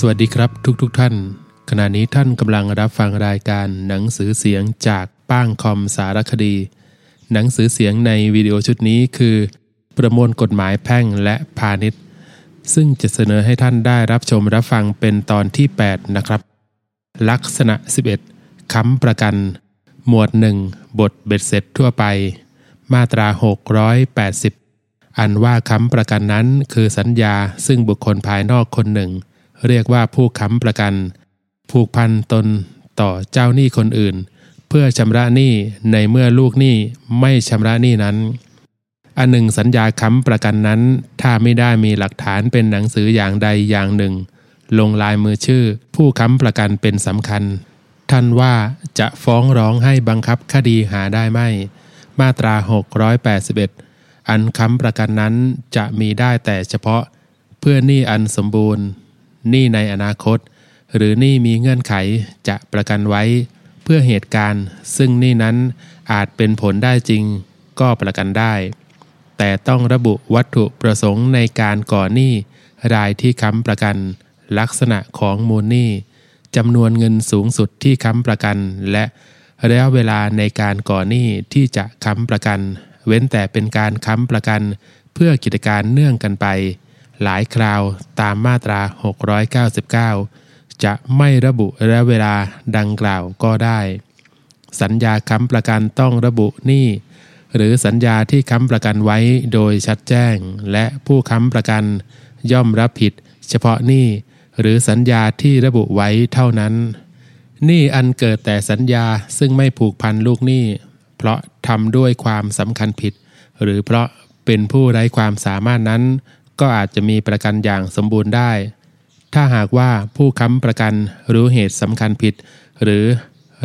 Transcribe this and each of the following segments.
สวัสดีครับทุกๆทท่าน ขณะนี้ท่านกำลังรับฟังรายการหนังสือเสียงจากป้างคอมสารคดี หนังสือเสียงในวิดีโอชุดนี้คือ ประมวลกฎหมายแพ่งและพาณิชย์ ซึ่งจะเสนอให้ท่านได้รับชมรับฟังเป็นตอนที่ 8 นะครับ ลักษณะ 11ค้ำประกัน หมวด 1 บทเบ็ดเสร็จทั่วไป มาตรา 680 อันว่าค้ำประกันนั้นคือสัญญาซึ่งบุคคลภายนอกคนหนึ่ง เรียกว่าผู้ค้ำประกัน ผูกพันตนต่อเจ้าหนี้คนอื่น เพื่อชำระหนี้ในเมื่อลูกหนี้ไม่ชำระหนี้นั้น อันหนึ่งสัญญาค้ำประกันนั้น ถ้าไม่ได้มีหลักฐานเป็นหนังสืออย่างใดอย่างหนึ่ง ลงลายมือชื่อ ผู้ค้ำประกันเป็นสำคัญ ท่านว่าจะฟ้องร้องให้บังคับคดีหาได้ไหมมาตรา 681 อันค้ำประกันนั้นจะมีได้แต่เฉพาะเพื่อหนี้อันสมบูรณ์ หนี้ในอนาคต หรือหนี้มีเงื่อนไขจะประกันไว้ เพื่อเหตุการณ์ ซึ่งหนี้นั้นอาจเป็นผลได้จริง ก็ประกันได้ แต่ต้องระบุวัตถุประสงค์ในการก่อหนี้รายที่ค้ำประกัน ลักษณะของมูลหนี้จำนวนเงินสูงสุดที่ค้ำประกัน และระยะเวลาในการก่อหนี้ที่จะค้ำประกัน เว้นแต่เป็นการค้ำประกัน เพื่อกิจการเนื่องกันไป หลายคราวตามมาตรา 699 จะไม่ระบุระเวลาดังกล่าวก็ได้ สัญญาค้ำประกันต้องระบุหนี้หรือสัญญาที่ค้ำประกันไว้โดยชัดแจ้ง และผู้ค้ำประกัน ย่อมรับผิด เฉพาะหนี้หรือสัญญาที่ระบุไว้เท่านั้นหนี้อันเกิดแต่สัญญาซึ่งไม่ผูกพันลูกหนี้เพราะทำด้วยความสำคัญผิด หรือเพราะเป็นผู้ไร้ความสามารถนั้น ก็อาจจะมีประกันอย่างสมบูรณ์ได้ ถ้าหากว่าผู้ค้ำประกันรู้เหตุสำคัญผิด หรือ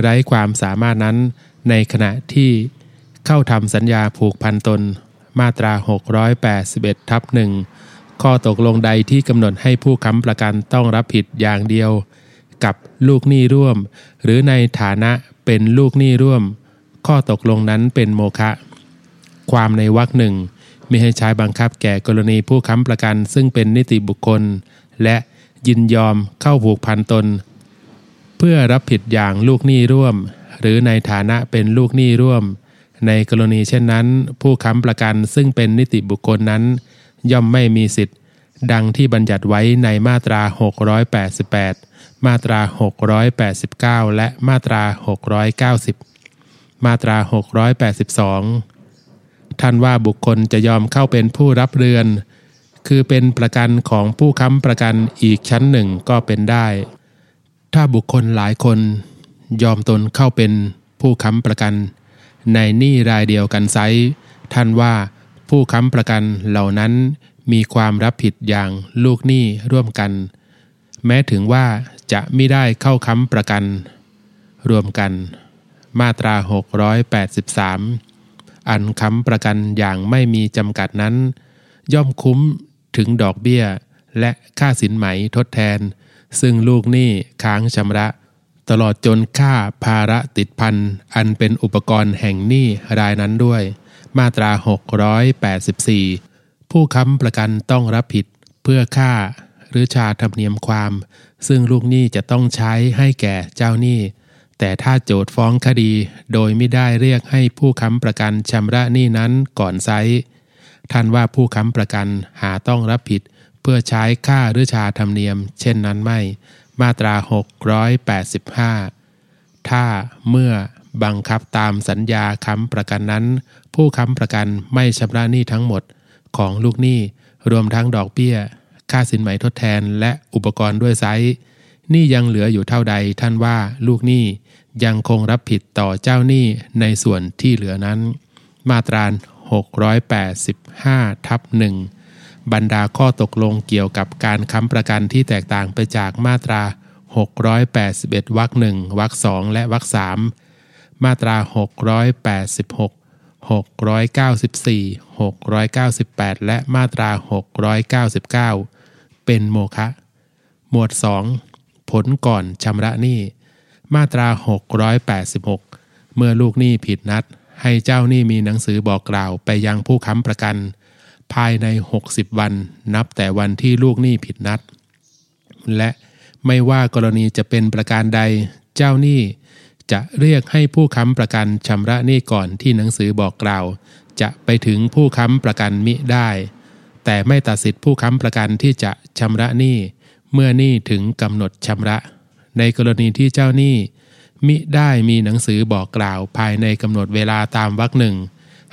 ไร้ความสามารถนั้น ในขณะที่เข้าทำสัญญาผูกพันตน มาตรา 681ทับหนึ่งข้อตกลงใดที่กำหนดให้ผู้ค้ำประกันต้องรับผิดอย่างเดียว กับลูกหนี้ร่วม หรือในฐานะเป็นลูกหนี้ร่วม ข้อตกลงนั้นเป็นโมฆะความในวรรคหนึ่ง ไม่ให้ใช้บังคับแก่กรณีผู้ค้ำประกัน ซึ่งเป็นนิติบุคคล และยินยอมเข้าผูกพันตน เพื่อรับผิดอย่างลูกหนี้ร่วม หรือในฐานะเป็นลูกหนี้ร่วม ในกรณีเช่นนั้น ผู้ค้ำประกันซึ่งเป็นนิติบุคคลนั้น ย่อมไม่มีสิทธิ์ ดังที่บัญญัติไว้ในมาตรา 688 มาตรา 689 และมาตรา 690 มาตรา 682 ท่านว่าบุคคลจะยอมเข้าเป็นผู้รับเรือน คือเป็นประกันของผู้ค้ำประกันอีกชั้นหนึ่งก็เป็นได้ ถ้าบุคคลหลายคน ยอมตนเข้าเป็นผู้ค้ำประกัน ในหนี้รายเดียวกันไซท่านว่าผู้ค้ำประกันเหล่านั้นมีความรับผิดอย่างลูกหนี้ร่วมกัน แม้ถึงว่าจะไม่ได้เข้าค้ำประกัน รวมกัน มาตรา 683 อันค้ำประกันอย่างไม่มีจำกัดนั้น ย่อมคุ้มถึงดอกเบี้ย และค่าสินไหมทดแทน ซึ่งลูกหนี้ค้างชำระ ตลอดจนค่าภาระติดพันอันเป็นอุปกรณ์แห่งหนี้รายนั้นด้วย มาตรา 684 ผู้ค้ำประกันต้องรับผิดเพื่อค่าหรือชาธรรมเนียมความ ซึ่งลูกหนี้จะต้องใช้ให้แก่เจ้าหนี้ แต่ถ้าโจทฟ้องคดีโดยไม่ได้เรียกให้ผู้ค้ำประกันชำระหนี้นั้นก่อนไซท่านว่าผู้ค้ำประกันหาต้องรับผิด เพื่อใช้ค่าหรือชาธรรมเนียม เช่นนั้นไม่ มาตรา 685 ถ้าเมื่อบังคับตามสัญญาค้ำประกันนั้น ผู้ค้ำประกันไม่ชำระหนี้ทั้งหมดของลูกหนี้รวมทั้งดอกเบี้ย ค่าสินไหมทดแทนและอุปกรณ์ด้วยไซ นี่ยังเหลืออยู่เท่าใดท่านว่าลูกหนี้ยังคงรับผิดต่อเจ้าหนี้ในส่วนที่เหลือนั้น มาตรา685ทับหนึ่งบรรดาข้อตกลงเกี่ยวกับการค้ำประกันที่แตกต่างไปจากมาตรา 681วรรคหนึ่งวรรคสองและวรรคสามมาตรา 686 694 698 และมาตรา 699 เป็นโมฆะหมวด 2 ผลก่อนชำระหนี้ มาตรา 686 เมื่อลูกหนี้ผิดนัด ให้เจ้าหนี้มีหนังสือบอกกล่าวไปยังผู้ค้ำประกัน ภายใน 60 วันนับแต่วันที่ลูกหนี้ผิดนัด และไม่ว่ากรณีจะเป็นประการใดเจ้าหนี้จะเรียกให้ผู้ค้ำประกันชำระหนี้ก่อนที่หนังสือบอกกล่าว จะไปถึงผู้ค้ำประกันมิได้ แต่ไม่ตัดสิทธิผู้ค้ำประกันที่จะชำระหนี้ เมื่อหนี้ถึงกำหนดชำระ ในกรณีที่เจ้าหนี้มิได้มีหนังสือบอกกล่าวภายในกำหนดเวลาตามวรรคหนึ่ง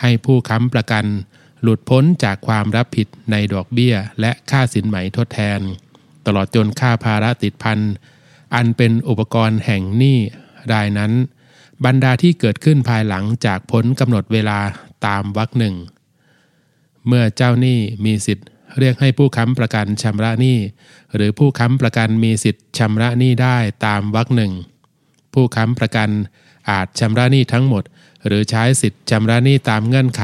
ให้ผู้ค้ำประกัน หลุดพ้นจากความรับผิดในดอกเบี้ย และค่าสินไหมทดแทน ตลอดจนค่าภาระติดพันอันเป็นอุปกรณ์แห่งหนี้รายนั้น บรรดาที่เกิดขึ้นภายหลังจากพ้นกำหนดเวลาตามวรรคหนึ่ง เมื่อเจ้าหนี้มีสิทธิ์ เรียกให้ผู้ค้ำประกันชำระหนี้หรือผู้ค้ำประกันมีสิทธิ์ชำระหนี้ได้ตามวรรคหนึ่งผู้ค้ำประกันอาจชำระหนี้ทั้งหมด หรือใช้สิทธิ์ชำระหนี้ตามเงื่อนไข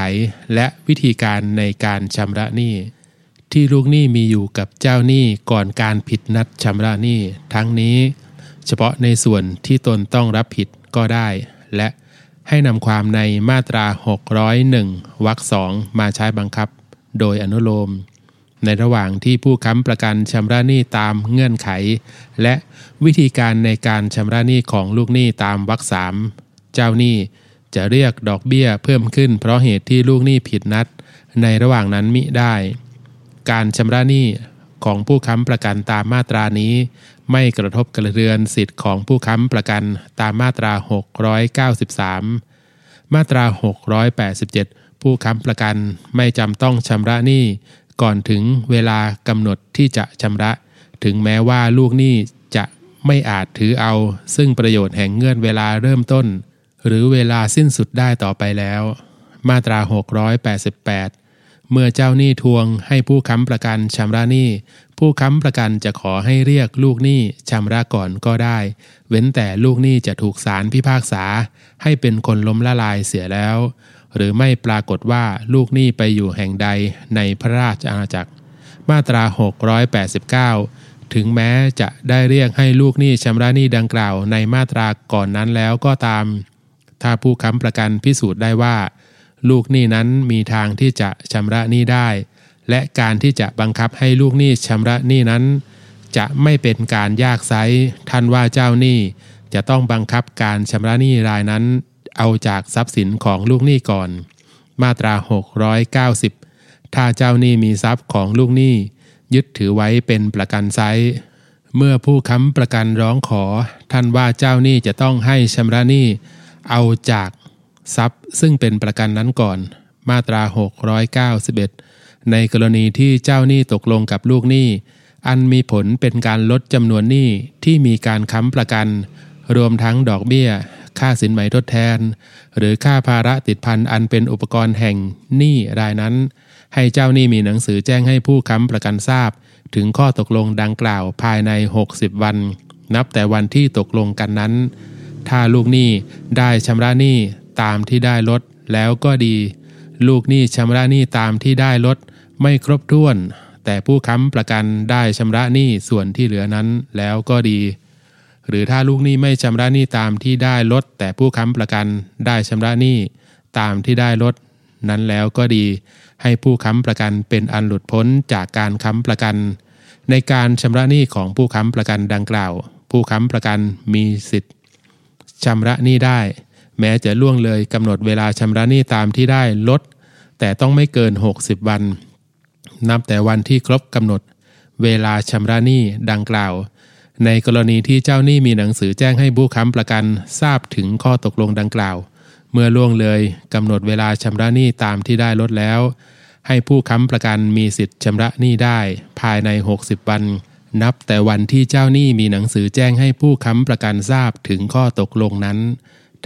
และวิธีการในการชำระหนี้ที่ลูกหนี้มีอยู่กับเจ้าหนี้ก่อนการผิดนัดชำระหนี้ทั้งนี้ เฉพาะในส่วนที่ตนต้องรับผิดก็ได้ และให้นำความในมาตรา 601วรรคสองมาใช้บังคับ โดยอนุโลม ในระหว่างที่ผู้ค้ำประกันชำระหนี้ตามเงื่อนไข และวิธีการในการชำระหนี้ของลูกหนี้ตามวรรคสามเจ้าหนี้จะเรียกดอกเบี้ยเพิ่มขึ้น เพราะเหตุที่ลูกหนี้ผิดนัด ในระหว่างนั้นมิได้ การชำระหนี้ของผู้ค้ำประกันตามมาตรานี้ ไม่กระทบกระเทือนสิทธิ์ของผู้ค้ำประกันตามมาตรา 693 มาตรา 687 ผู้ค้ำประกันไม่จำต้องชำระหนี้ ก่อนถึงเวลากำหนดที่จะชำระ ถึงแม้ว่าลูกหนี้จะไม่อาจถือเอา ซึ่งประโยชน์แห่งเงื่อนเวลาเริ่มต้น หรือเวลาสิ้นสุดได้ต่อไปแล้ว มาตรา 688 เมื่อเจ้าหนี้ทวงให้ผู้ค้ำประกันชำระหนี้ ผู้ค้ำประกันจะขอให้เรียกลูกหนี้ชำระก่อนก็ได้ เว้นแต่ลูกหนี้จะถูกศาลพิพากษา ให้เป็นคนล้มละลายเสียแล้ว หรือไม่ปรากฏว่าลูกหนี้ไปอยู่แห่งใดในพระราชอาณาจักร มาตรา 689 ถึงแม้จะได้เรียกให้ลูกหนี้ชำระหนี้ดังกล่าวในมาตราก่อนนั้นแล้วก็ตาม ถ้าผู้ค้ำประกันพิสูจน์ได้ว่า ลูกหนี้นั้นมีทางที่จะชำระหนี้ได้ และการที่จะบังคับให้ลูกหนี้ชำระหนี้นั้น จะไม่เป็นการยากไซท่านว่าเจ้าหนี้จะต้องบังคับการชำระหนี้รายนั้น เอาจากทรัพย์สินของลูกหนี้ก่อน มาตรา 690 ถ้าเจ้าหนี้มีทรัพย์ของลูกหนี้ ยึดถือไว้เป็นประกันไซเมื่อผู้ค้ำประกันร้องขอ ท่านว่าเจ้าหนี้จะต้องให้ชำระหนี้เอาจากทรัพย์ซึ่งเป็นประกันนั้นก่อน มาตรา 691 ในกรณีที่เจ้าหนี้ตกลงกับลูกหนี้ อันมีผลเป็นการลดจำนวนหนี้ที่มีการค้ำประกัน รวมทั้งดอกเบี้ย ค่าสินไหมทดแทน หรือค่าภาระติดพันอันเป็นอุปกรณ์แห่งหนี้รายนั้น ให้เจ้าหนี้มีหนังสือแจ้งให้ผู้ค้ำประกันทราบ ถึงข้อตกลงดังกล่าวภายใน 60 วัน นับแต่วันที่ตกลงกันนั้น ถ้าลูกหนี้ได้ชำระหนี้ตามที่ได้ลดแล้วก็ดี ลูกหนี้ชำระหนี้ตามที่ได้ลดไม่ครบถ้วน แต่ผู้ค้ำประกันได้ชำระหนี้ส่วนที่เหลือนั้นแล้วก็ดี หรือถ้าลูกหนี้ไม่ชำระหนี้ตามที่ได้ลด แต่ผู้ค้ำประกันได้ชำระหนี้ตามที่ได้ลด นั้นแล้วก็ดี ให้ผู้ค้ำประกันเป็นอันหลุดพ้นจากการค้ำประกัน ในการชำระหนี้ของผู้ค้ำประกันดังกล่าว ผู้ค้ำประกันมีสิทธิ์ชำระหนี้ได้ แม้จะล่วงเลยกำหนดเวลาชำระหนี้ตามที่ได้ลด แต่ต้องไม่เกิน 60 วัน นับแต่วันที่ครบกำหนด เวลาชำระหนี้ดังกล่าว ในกรณีที่เจ้าหนี้มีหนังสือแจ้งให้ผู้ค้ำประกันทราบถึงข้อตกลงดังกล่าว เมื่อล่วงเลยกำหนดเวลาชำระหนี้ตามที่ได้ลดแล้ว ให้ผู้ค้ำประกันมีสิทธิ์ชำระหนี้ได้ ภายใน 60 วัน นับแต่วันที่เจ้าหนี้มีหนังสือแจ้งให้ผู้ค้ำประกันทราบถึงข้อตกลงนั้น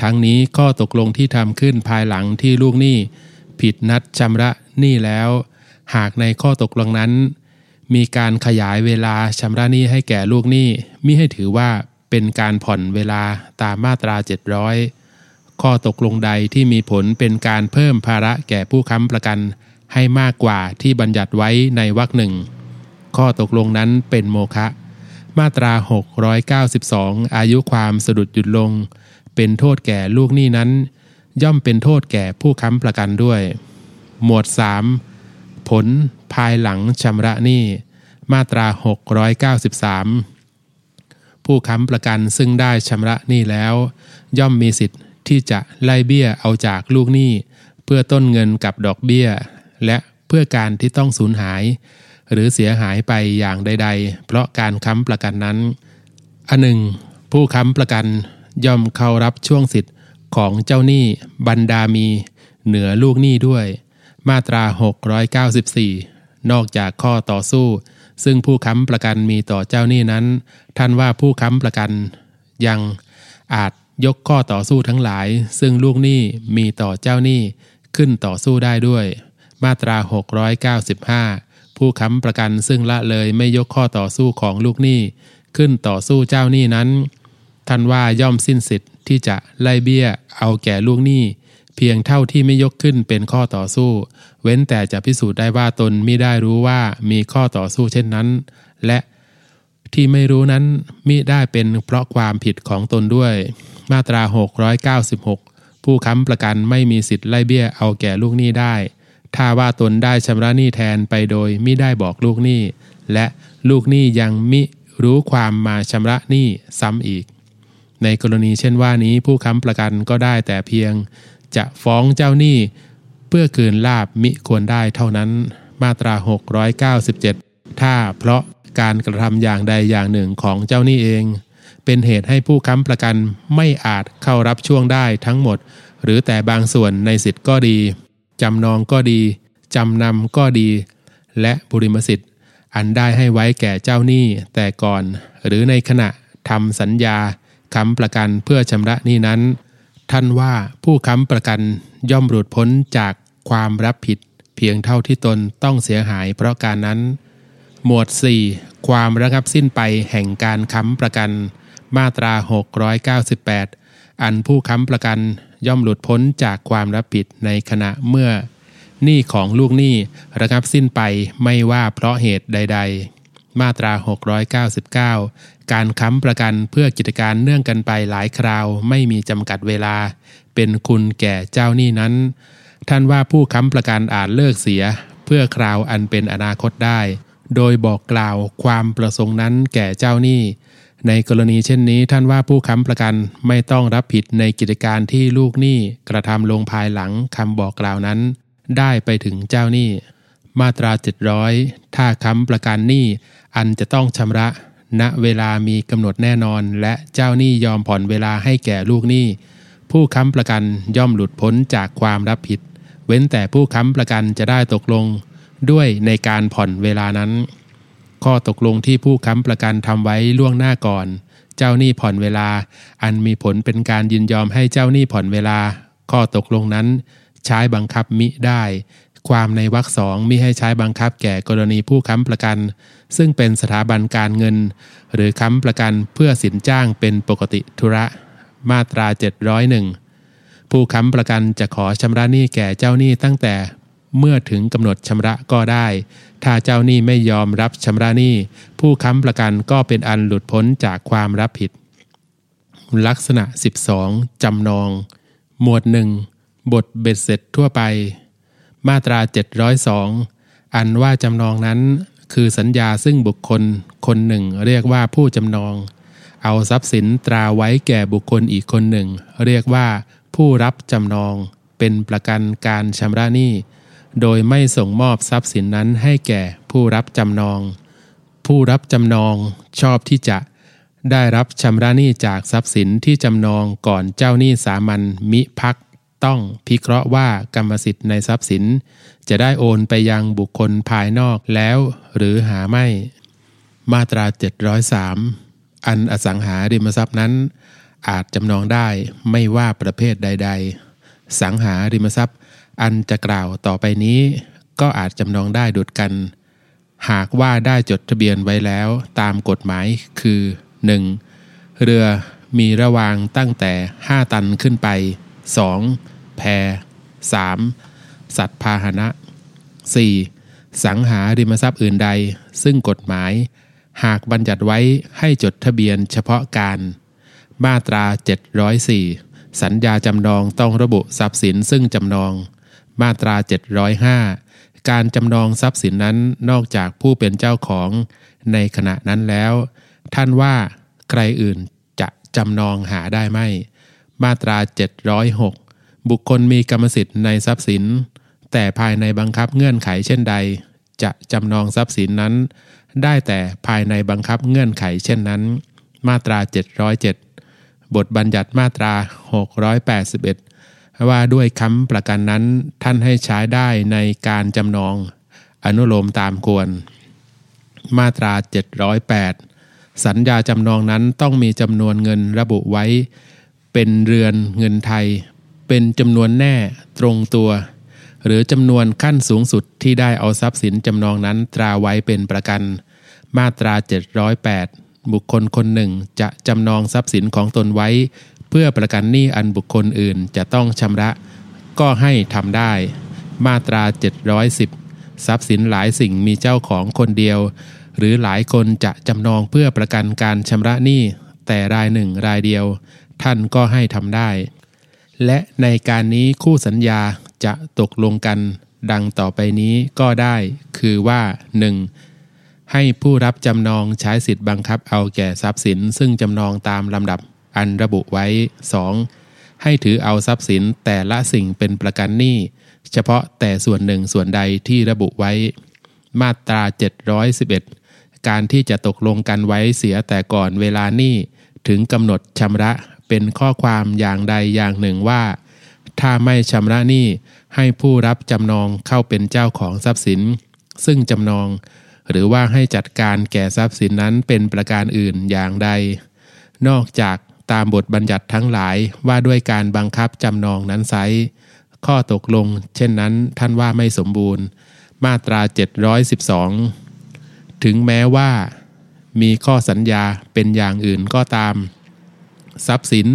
ทั้งนี้ข้อตกลงที่ทำขึ้นภายหลังที่ลูกหนี้ ผิดนัดชำระหนี้แล้ว หากในข้อตกลงนั้น มีการขยายเวลาชำระหนี้ให้แก่ลูกหนี้มิให้ถือว่าเป็นการผ่อนเวลาตามมาตรา 700 ข้อตกลงใดที่มีผลเป็นการเพิ่มภาระแก่ผู้ค้ำประกัน ให้มากกว่าที่บัญญัติไว้ในวรรคหนึ่ง ข้อตกลงนั้นเป็นโมฆะมาตรา 692 อายุความสะดุดหยุดลง เป็นโทษแก่ลูกหนี้นั้น ย่อมเป็นโทษแก่ผู้ค้ำประกันด้วย หมวด 3 ผล ภายหลังชำระหนี้มาตรา 693 ผู้ค้ำประกันซึ่งได้ชำระหนี้แล้ว ย่อมมีสิทธิ์ที่จะไล่เบี้ยเอาจากลูกหนี้ เพื่อต้นเงินกับดอกเบี้ย และเพื่อการที่ต้องสูญหาย หรือเสียหายไปอย่างใด ๆ เพราะการค้ำประกันนั้น อันหนึ่ง ผู้ค้ำประกันย่อมเข้ารับช่วงสิทธิ์ของเจ้าหนี้บรรดามี เหนือลูกหนี้ด้วย มาตรา 694 นอกจากข้อต่อสู้ ซึ่งผู้ค้ำประกันมีต่อเจ้าหนี้นั้น ท่านว่าผู้ค้ำประกันยังอาจยกข้อต่อสู้ทั้งหลาย ซึ่งลูกหนี้มีต่อเจ้าหนี้ขึ้นต่อสู้ได้ด้วย มาตรา 695 ผู้ค้ำประกันซึ่งละเลยไม่ยกข้อต่อสู้ของลูกหนี้ขึ้นต่อสู้เจ้าหนี้นั้น ท่านว่าย่อมสิ้นสิทธิ์ที่จะไล่เบี้ยเอาแก่ลูกหนี้ เพียงเท่าที่ไม่ยกขึ้นเป็นข้อต่อสู้ เว้นแต่จะพิสูจน์ได้ว่าตนมิได้รู้ว่ามีข้อต่อสู้เช่นนั้น และที่ไม่รู้นั้นมิได้เป็นเพราะความผิดของตนด้วย มาตรา 696 ผู้ค้ำประกันไม่มีสิทธิ์ไล่เบี้ยเอาแก่ลูกหนี้ได้ ถ้าว่าตนได้ชำระหนี้แทนไปโดยมิได้บอกลูกหนี้ และลูกหนี้ยังมิรู้ความมาชำระหนี้ซ้ำอีก ในกรณีเช่นว่านี้ผู้ค้ำประกันก็ได้แต่เพียง จะฟ้องเจ้าหนี้ เพื่อคืนลาบมิควรได้เท่านั้น มาตรา 697 ถ้าเพราะการกระทำอย่างใดอย่างหนึ่งของเจ้าหนี้เอง เป็นเหตุให้ผู้ค้ำประกันไม่อาจเข้ารับช่วงได้ทั้งหมด หรือแต่บางส่วนในสิทธิ์ก็ดีจำนองก็ดีจำนำก็ดี และบุริมสิทธิ์ อันได้ให้ไว้แก่เจ้าหนี้แต่ก่อน หรือในขณะทำสัญญาค้ำประกันเพื่อชำระหนี้นั้น ท่านว่าผู้ค้ำประกันย่อมหลุดพ้นจากความรับผิด เพียงเท่าที่ตนต้องเสียหายเพราะการนั้น หมวด 4 ความระงับสิ้นไปแห่งการค้ำประกัน มาตรา 698 อันผู้ค้ำประกันย่อมหลุดพ้นจากความรับผิดในขณะเมื่อหนี้ของลูกหนี้ระงับสิ้นไปไม่ว่าเพราะเหตุใด ๆ มาตรา 699 การค้ำประกันเพื่อกิจการเนื่องกันไปหลายคราวไม่มีจำกัดเวลา เป็นคุณแก่เจ้าหนี้นั้น ท่านว่าผู้ค้ำประกันอาจเลิกเสีย เพื่อคราวอันเป็นอนาคตได้ โดยบอกกล่าวความประสงค์นั้นแก่เจ้าหนี้ในกรณีเช่นนี้ท่านว่าผู้ค้ำประกันไม่ต้องรับผิดในกิจการที่ลูกหนี้กระทำลงภายหลังคำบอกกล่าวนั้น ได้ไปถึงเจ้าหนี้ มาตรา 700 ถ้าค้ำประกันหนี้อันจะต้องชำระ ณเวลามีกำหนดแน่นอน และเจ้าหนี้ยอมผ่อนเวลาให้แก่ลูกหนี้ ผู้ค้ำประกันย่อมหลุดพ้นจากความรับผิด เว้นแต่ผู้ค้ำประกันจะได้ตกลง ด้วยในการผ่อนเวลานั้น ข้อตกลงที่ผู้ค้ำประกันทำไว้ล่วงหน้าก่อน เจ้าหนี้ผ่อนเวลา อันมีผลเป็นการยินยอมให้เจ้าหนี้ผ่อนเวลา ข้อตกลงนั้น ใช้บังคับมิได้ ความในวรรคสองมิให้ใช้บังคับแก่กรณีผู้ค้ำประกัน ซึ่งเป็นสถาบันการเงิน หรือค้ำประกันเพื่อสินจ้างเป็นปกติธุระ มาตรา 701 ผู้ค้ำประกันจะขอชำระหนี้แก่เจ้าหนี้ตั้งแต่เมื่อถึงกำหนดชำระก็ได้ ถ้าเจ้าหนี้ไม่ยอมรับชำระหนี้ ผู้ค้ำประกันก็เป็นอันหลุดพ้นจากความรับผิด ลักษณะ 12 จำนอง หมวด1บทเบ็ดเสร็จทั่วไป มาตรา 702 อันว่าจำนองนั้นคือสัญญาซึ่งบุคคล คนหนึ่งเรียกว่าผู้จำนอง เอาทรัพย์สินตราไว้แก่บุคคลอีกคนหนึ่ง เรียกว่าผู้รับจำนอง เป็นประกันการชำระหนี้ โดยไม่ส่งมอบทรัพย์สินนั้นให้แก่ผู้รับจำนอง ผู้รับจำนองชอบที่จะ ได้รับชำระหนี้จากทรัพย์สินที่จำนองก่อนเจ้าหนี้สามัญมิพัก ต้องพิเคราะห์ว่ากรรมสิทธิ์ในทรัพย์สิน จะได้โอนไปยังบุคคลภายนอกแล้วหรือหาไม่ มาตรา 703 อันอสังหาริมทรัพย์นั้น อาจจำนองได้ไม่ว่าประเภทใด ๆ สังหาริมทรัพย์ อันจะกล่าวต่อไปนี้ ก็อาจจำนองได้ดุดกัน หากว่าได้จดทะเบียนไว้แล้วตามกฎหมายคือ 1. เรือมีระวางตั้งแต่ 5 ตันขึ้นไป 2. แพ 3. สัตว์พาหนะ 4. สังหาริมทรัพย์อื่นใด ซึ่งกฎหมาย หากบัญญัติไว้ให้จดทะเบียนเฉพาะการ มาตรา 704 สัญญาจำนองต้องระบุทรัพย์สินซึ่งจำนอง มาตรา 705 การจำนองทรัพย์สินนั้นนอกจากผู้เป็นเจ้าของในขณะนั้นแล้ว ท่านว่าใครอื่นจะจำนองหาได้ไหม มาตรา 706 บุคคลมีกรรมสิทธิ์ในทรัพย์สิน แต่ภายในบังคับเงื่อนไขเช่นใด จะจำนองทรัพย์สินนั้น ได้แต่ภายในบังคับเงื่อนไขเช่นนั้น มาตรา 707 บทบัญญัติมาตรา 681 ว่าด้วยคำประกันนั้นท่านให้ใช้ได้ในการจำนอง อนุโลมตามควร มาตรา 708สัญญาจำนองนั้นต้องมีจำนวนเงินระบุไว้ เป็นเรือนเงินไทย เป็นจำนวนแน่ตรงตัว หรือจำนวนขั้นสูงสุดที่ได้เอาทรัพย์สินจำนองนั้นตราไว้เป็นประกัน มาตรา 708 บุคคลคนหนึ่งจะจำนองทรัพย์สินของตนไว้ เพื่อประกันหนี้อันบุคคลอื่นจะต้องชำระ ก็ให้ทำได้ มาตรา 710 ทรัพย์สินหลายสิ่งมีเจ้าของคนเดียว หรือหลายคนจะจำนองเพื่อประกันการชำระหนี้แต่รายหนึ่งรายเดียว ท่านก็ให้ทำได้ และในการนี้คู่สัญญาจะตกลงกัน ดังต่อไปนี้ก็ได้ คือว่า 1. ให้ผู้รับจำนองใช้สิทธิ์บังคับเอาแก่ทรัพย์สิน ซึ่งจำนองตามลำดับอันระบุไว้ 2. ให้ถือเอาทรัพย์สินแต่ละสิ่งเป็นประกันหนี้เฉพาะแต่ส่วนหนึ่งส่วนใดที่ระบุไว้ มาตรา 711 การที่จะตกลงกันไว้เสียแต่ก่อนเวลาหนี้ถึงกำหนดชำระ เป็นข้อความอย่างใดอย่างหนึ่งว่า ถ้าไม่ชำระหนี้ให้ผู้รับจำนองเข้าเป็นเจ้าของทรัพย์สิน ซึ่งจำนอง หรือว่าให้จัดการแก่ทรัพย์สินนั้นเป็นประการอื่นอย่างใด นอกจากตามบทบัญญัติทั้งหลายว่าด้วยการบังคับจำนองนั้นไซข้อตกลง เช่นนั้นท่านว่าไม่สมบูรณ์ มาตรา 712 ถึงแม้ว่า มีข้อสัญญาเป็นอย่างอื่นก็ตาม ทรัพย์สิน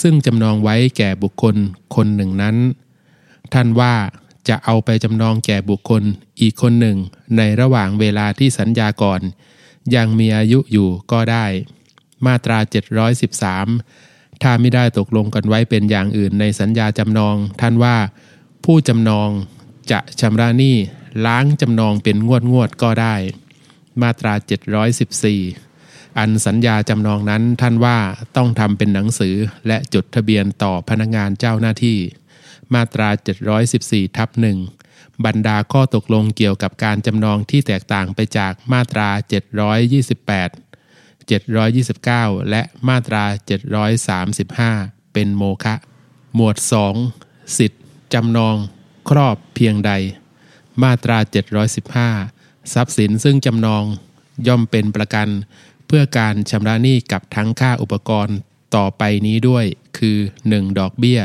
ซึ่งจำนองไว้แก่บุคคลคนหนึ่งนั้น ท่านว่าจะเอาไปจำนองแก่บุคคลอีกคนหนึ่ง ในระหว่างเวลาที่สัญญาก่อน ยังมีอายุอยู่ก็ได้ มาตรา 713 ถ้าไม่ได้ตกลงกันไว้เป็นอย่างอื่นในสัญญาจำนอง ท่านว่าผู้จำนองจะชำระหนี้ล้างจำนองเป็นงวดงวดก็ได้ มาตรา 714 อันสัญญาจำนองนั้นท่านว่าต้องทำเป็นหนังสือและจดทะเบียนต่อพนักงานเจ้าหน้าที่ มาตรา 714ทับหนึ่งบรรดาข้อตกลงเกี่ยวกับการจำนองที่แตกต่างไปจากมาตรา 728 729 และมาตรา 735 เป็นโมฆะหมวด 2 สิทธิ์จำนอง ครอบเพียงใด มาตรา 715 ทรัพย์สินซึ่งจำนองย่อมเป็นประกัน เพื่อการชำระหนี้กับทั้งค่าอุปกรณ์ต่อไปนี้ด้วย คือ 1. ดอกเบี้ย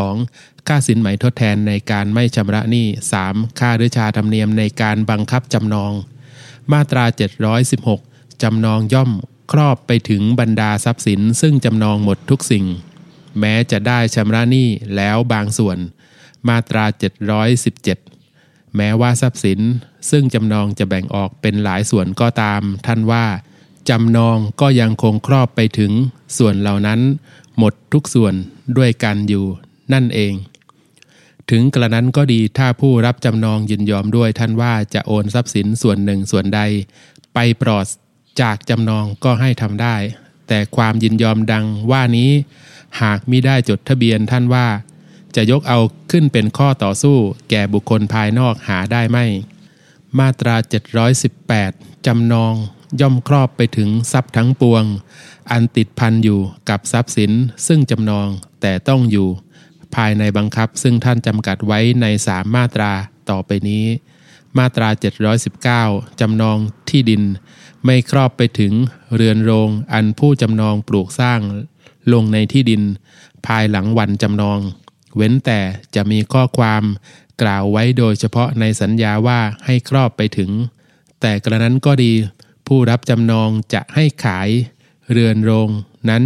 2. ค่าสินไหมทดแทนในการไม่ชำระหนี้ 3. ค่าฤชาธรรมเนียมในการบังคับจำนอง มาตรา 716 จำนองย่อมครอบไปถึงบรรดาทรัพย์สินซึ่งจำนองหมดทุกสิ่ง แม้จะได้ชำระหนี้แล้วบางส่วน มาตรา 717 แม้ว่าทรัพย์สินซึ่งจำนองจะแบ่งออกเป็นหลายส่วนก็ตาม ท่านว่า จำนองก็ยังคงครอบไปถึงส่วนเหล่านั้น หมดทุกส่วนด้วยกันอยู่นั่นเอง ถึงกระนั้นก็ดีถ้าผู้รับจำนองยินยอมด้วยท่านว่าจะโอนทรัพย์สินส่วนหนึ่งส่วนใด ไปปลอดจากจำนองก็ให้ทำได้ แต่ความยินยอมดังว่านี้ หากมิได้จดทะเบียนท่านว่า จะยกเอาขึ้นเป็นข้อต่อสู้ แก่บุคคลภายนอกหาได้ไม่ มาตรา 718จำนอง ย่อมครอบไปถึงทรัพย์ทั้งปวง อันติดพันอยู่กับทรัพย์สินซึ่งจำนองแต่ต้องอยู่ ภายในบังคับซึ่งท่านจำกัดไว้ในสามมาตราต่อไปนี้ มาตรา 719 จำนองที่ดิน ไม่ครอบไปถึงเรือนโรงอันผู้จำนองปลูกสร้าง ลงในที่ดิน ภายหลังวันจำนอง เว้นแต่จะมีข้อความกล่าวไว้โดยเฉพาะในสัญญาว่าให้ครอบไปถึง แต่กระนั้นก็ดี ผู้รับจำนองจะให้ขายเรือนโรงนั้น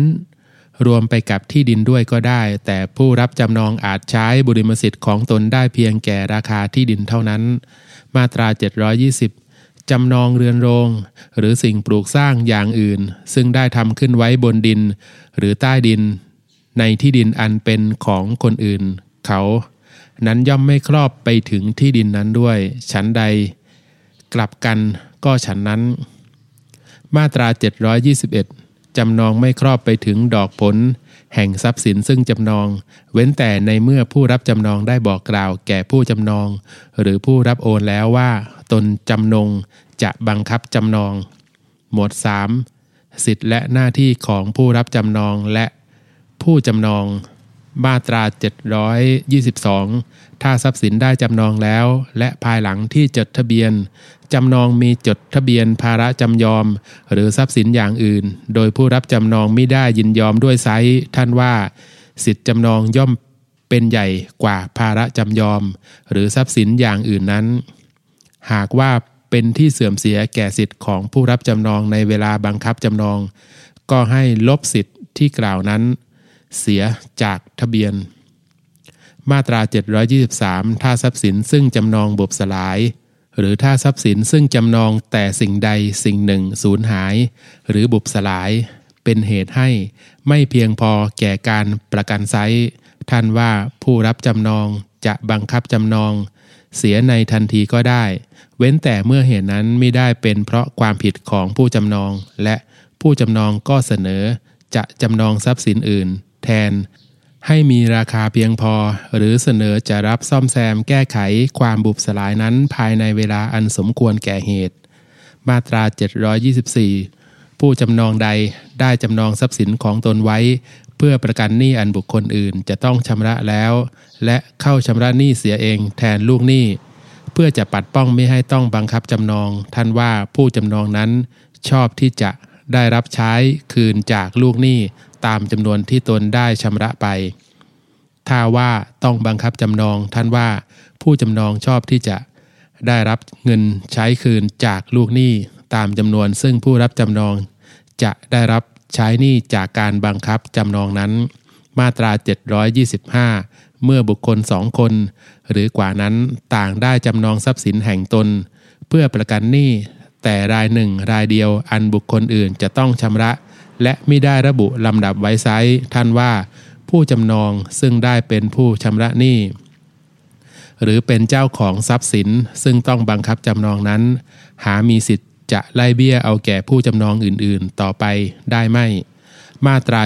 รวมไปกับที่ดินด้วยก็ได้ แต่ผู้รับจำนองอาจใช้บุริมสิทธิ์ของตนได้เพียงแก่ราคาที่ดินเท่านั้น มาตรา 720 จำนองเรือนโรง หรือสิ่งปลูกสร้างอย่างอื่น ซึ่งได้ทำขึ้นไว้บนดิน หรือใต้ดิน ในที่ดินอันเป็นของคนอื่น เขา นั้นย่อมไม่ครอบไปถึงที่ดินนั้นด้วย ฉันใด กลับกันก็ฉันนั้น มาตรา 721 จำนองไม่ครอบไปถึงดอกผล แห่งทรัพย์สินซึ่งจำนอง เว้นแต่ในเมื่อผู้รับจำนองได้บอกกล่าวแก่ผู้จำนอง หรือผู้รับโอนแล้วว่า ตนจำนงจะบังคับจำนอง หมวด 3. สิทธิและหน้าที่ของผู้รับจำนองและผู้จำนอง มาตรา 722 ถ้าทรัพย์สินได้จำนองแล้ว และภายหลังที่จดทะเบียน จำนองมีจดทะเบียนภาระจำยอม หรือทรัพย์สินอย่างอื่น โดยผู้รับจำนองไม่ได้ยินยอมด้วยไซท่านว่า สิทธิจำนองย่อมเป็นใหญ่กว่าภาระจำยอม หรือทรัพย์สินอย่างอื่นนั้น หากว่าเป็นที่เสื่อมเสียแก่สิทธิ์ของผู้รับจำนองในเวลาบังคับจำนอง ก็ให้ลบสิทธิ์ที่กล่าวนั้น เสียจากทะเบียน มาตรา 723 ถ้าทรัพย์สินซึ่งจำนองบุบสลาย หรือถ้าทรัพย์สินซึ่งจำนองแต่สิ่งใดสิ่งหนึ่งสูญหาย หรือบุบสลาย เป็นเหตุให้ไม่เพียงพอแก่การประกันไซท่านว่าผู้รับจำนองจะบังคับจำนอง เสียในทันทีก็ได้ เว้นแต่เมื่อเหตุนั้นไม่ได้เป็นเพราะความผิดของผู้จำนอง และผู้จำนองก็เสนอจะจำนองทรัพย์สินอื่น แทน ให้มีราคาเพียงพอ หรือเสนอจะรับซ่อมแซมแก้ไขความบุบสลายนั้นภายในเวลาอันสมควรแก่เหตุ มาตรา 724 ผู้จำนองใดได้จำนองทรัพย์สินของตนไว้ เพื่อประกันหนี้อันบุคคลอื่นจะต้องชำระแล้ว และเข้าชำระหนี้เสียเองแทนลูกหนี้ เพื่อจะปัดป้องไม่ให้ต้องบังคับจำนอง ท่านว่าผู้จำนองนั้นชอบที่จะได้รับใช้คืนจากลูกหนี้ ตามจำนวนที่ตนได้ชำระไป ถ้าว่าต้องบังคับจำนองท่านว่าผู้จำนองชอบที่จะได้รับเงินใช้คืนจากลูกหนี้ตามจำนวน ซึ่งผู้รับจำนอง จะได้รับใช้หนี้จากการบังคับจำนองนั้น มาตรา 725 เมื่อบุคคลสองคน หรือกว่านั้นต่างได้จำนองทรัพย์สินแห่งตน เพื่อประกันหนี้แต่รายหนึ่งรายเดียวอันบุคคลอื่นจะต้องชำระ และไม่ได้ระบุลำดับไว้ไซท่านว่า ผู้จำนองซึ่งได้เป็นผู้ชำระหนี้หรือเป็นเจ้าของทรัพย์สินซึ่งต้องบังคับจำนองนั้น หามีสิทธิ์จะไล่เบี้ยเอาแก่ผู้จำนองอื่นๆ ต่อไปได้ไหม มาตรา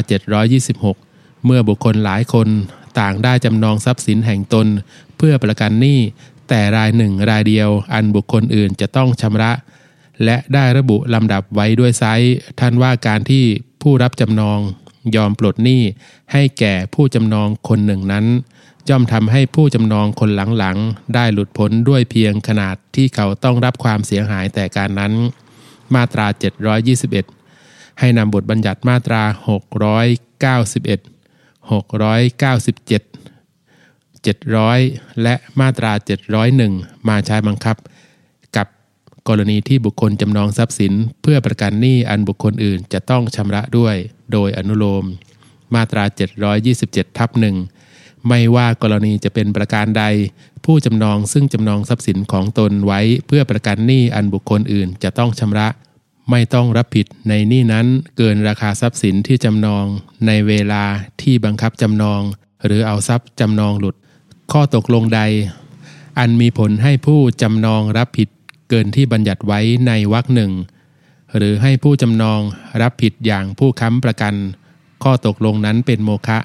726 เมื่อบุคคลหลายคนต่างได้จำนองทรัพย์สินแห่งตน เพื่อประกันหนี้แต่รายหนึ่งรายเดียวอันบุคคลอื่นจะต้องชำระ และได้ระบุลำดับไว้ด้วยไซส์ท่านว่าการที่ผู้รับจำนองยอมปลดหนี้ให้แก่ผู้จำนองคนหนึ่งนั้นย่อมทำให้ผู้จำนองคนหลังๆ ได้หลุดพ้นด้วยเพียงขนาดที่เขาต้องรับความเสียหายแต่การนั้น มาตรา 721 ให้นำบทบัญญัติมาตรา 691 697 700 และมาตรา 701 มาใช้บังคับ กรณีที่บุคคลจำนองทรัพย์สิน เพื่อประกันหนี้อันบุคคลอื่นจะต้องชำระด้วย โดยอนุโลม มาตรา 727ทับหนึ่งไม่ว่ากรณีจะเป็นประการใด ผู้จำนองซึ่งจำนองทรัพย์สินของตนไว้เพื่อประกันหนี้อันบุคคลอื่นจะต้องชำระ ไม่ต้องรับผิดในหนี้นั้นเกินราคาทรัพย์สินที่จำนอง ในเวลาที่บังคับจำนอง หรือเอาทรัพย์จำนองหลุด ข้อตกลงใด อันมีผลให้ผู้จำนองรับผิด เกินที่บัญญัติไว้ในวรรคหนึ่ง หรือให้ผู้จำนองรับผิดอย่างผู้ค้ำประกัน ข้อตกลงนั้นเป็นโมฆะ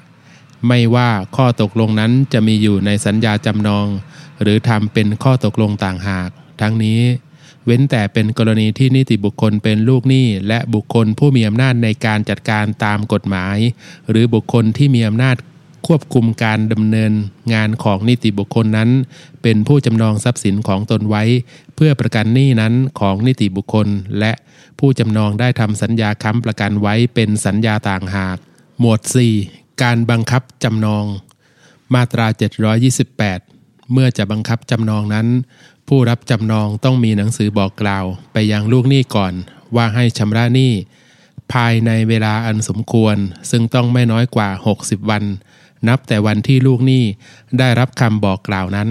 ไม่ว่าข้อตกลงนั้นจะมีอยู่ในสัญญาจำนอง หรือทำเป็นข้อตกลงต่างหาก ทั้งนี้ เว้นแต่เป็นกรณีที่นิติบุคคลเป็นลูกหนี้และบุคคลผู้มีอำนาจในการจัดการตามกฎหมาย หรือบุคคลที่มีอำนาจ ควบคุมการดำเนินงานของนิติบุคคลนั้น เป็นผู้จำนองทรัพย์สินของตนไว้ เพื่อประกันหนี้นั้นของนิติบุคคล และผู้จำนองได้ทำสัญญาค้ำประกันไว้เป็นสัญญาต่างหาก หมวด 4 การบังคับจำนอง มาตรา 728 เมื่อจะบังคับจำนองนั้น ผู้รับจำนองต้องมีหนังสือบอกกล่าว ไปยังลูกหนี้ก่อนว่าให้ชำระหนี้ภายในเวลาอันสมควร ซึ่งต้องไม่น้อยกว่า 60 วัน นับแต่วันที่ลูกหนี้ได้รับคำบอกกล่าวนั้น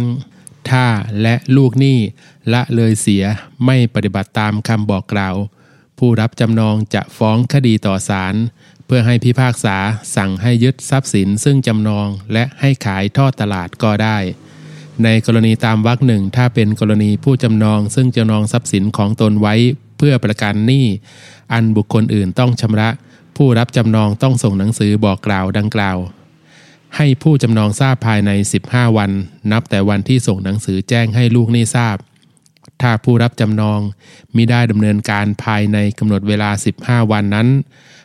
ถ้าและลูกหนี้ละเลยเสียไม่ปฏิบัติตามคำบอกกล่าว ผู้รับจำนองจะฟ้องคดีต่อศาลเพื่อให้พิพากษาสั่งให้ยึดทรัพย์สินซึ่งจำนองและให้ขายทอดตลาดก็ได้ ในกรณีตามวรรคหนึ่งถ้าเป็นกรณีผู้จำนองซึ่งจำนองทรัพย์สินของตนไว้เพื่อประกันหนี้อันบุคคลอื่นต้องชำระผู้รับจำนองต้องส่งหนังสือบอกกล่าวดังกล่าว ให้ผู้จำนองทราบภายใน 15 วัน นับแต่วันที่ส่งหนังสือแจ้งให้ลูกหนี้ทราบ ถ้าผู้รับจำนองมิได้ดำเนินการภายในกำหนดเวลา 15 วันนั้น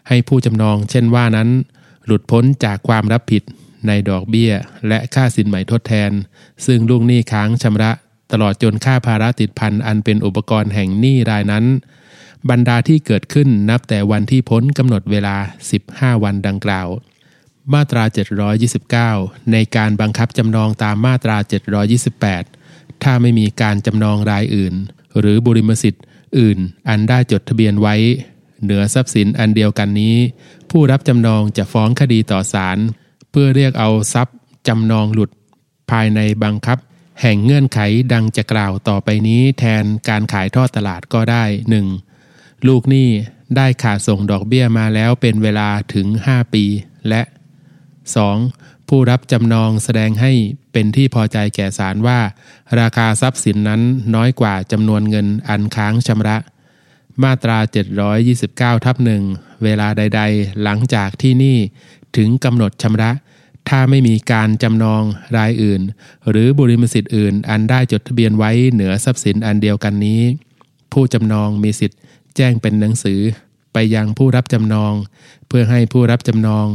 ให้ผู้จำนองเช่นว่านั้น หลุดพ้นจากความรับผิดในดอกเบี้ย และค่าสินไหมทดแทน ซึ่งลูกหนี้ค้างชำระ ตลอดจนค่าภาระติดพันอันเป็นอุปกรณ์แห่งหนี้รายนั้น บรรดาที่เกิดขึ้นนับแต่วันที่พ้นกำหนดเวลา 15 วันดังกล่าว มาตรา 729 ในการบังคับจำนองตามมาตรา 728 ถ้าไม่มีการจำนองรายอื่น หรือบุริมสิทธิ์อื่นอันได้จดทะเบียนไว้ เหนือทรัพย์สินอันเดียวกันนี้ ผู้รับจำนองจะฟ้องคดีต่อศาลเพื่อเรียกเอาทรัพย์จำนองหลุด ภายในบังคับ แห่งเงื่อนไขดังจะกล่าวต่อไปนี้แทนการขายทอดตลาดก็ได้ 1. ลูกหนี้ได้ขาดส่งดอกเบี้ยมาแล้วเป็นเวลาถึง 5 ปี และ 2. ผู้รับจำนองแสดงให้เป็นที่พอใจแก่ศาลว่า ราคาทรัพย์สินนั้นน้อยกว่าจำนวนเงินอันค้างชำระ มาตรา 729ทับหนึ่งเวลาใด ๆ หลังจากที่นี่ถึงกำหนดชำระ ถ้าไม่มีการจำนองรายอื่น หรือบุริมสิทธิ์อื่น อันได้จดทะเบียนไว้เหนือทรัพย์สินอันเดียวกันนี้ ผู้จำนองมีสิทธิ์แจ้งเป็นหนังสือ ไปยังผู้รับจำนอง เพื่อให้ผู้รับจำนอง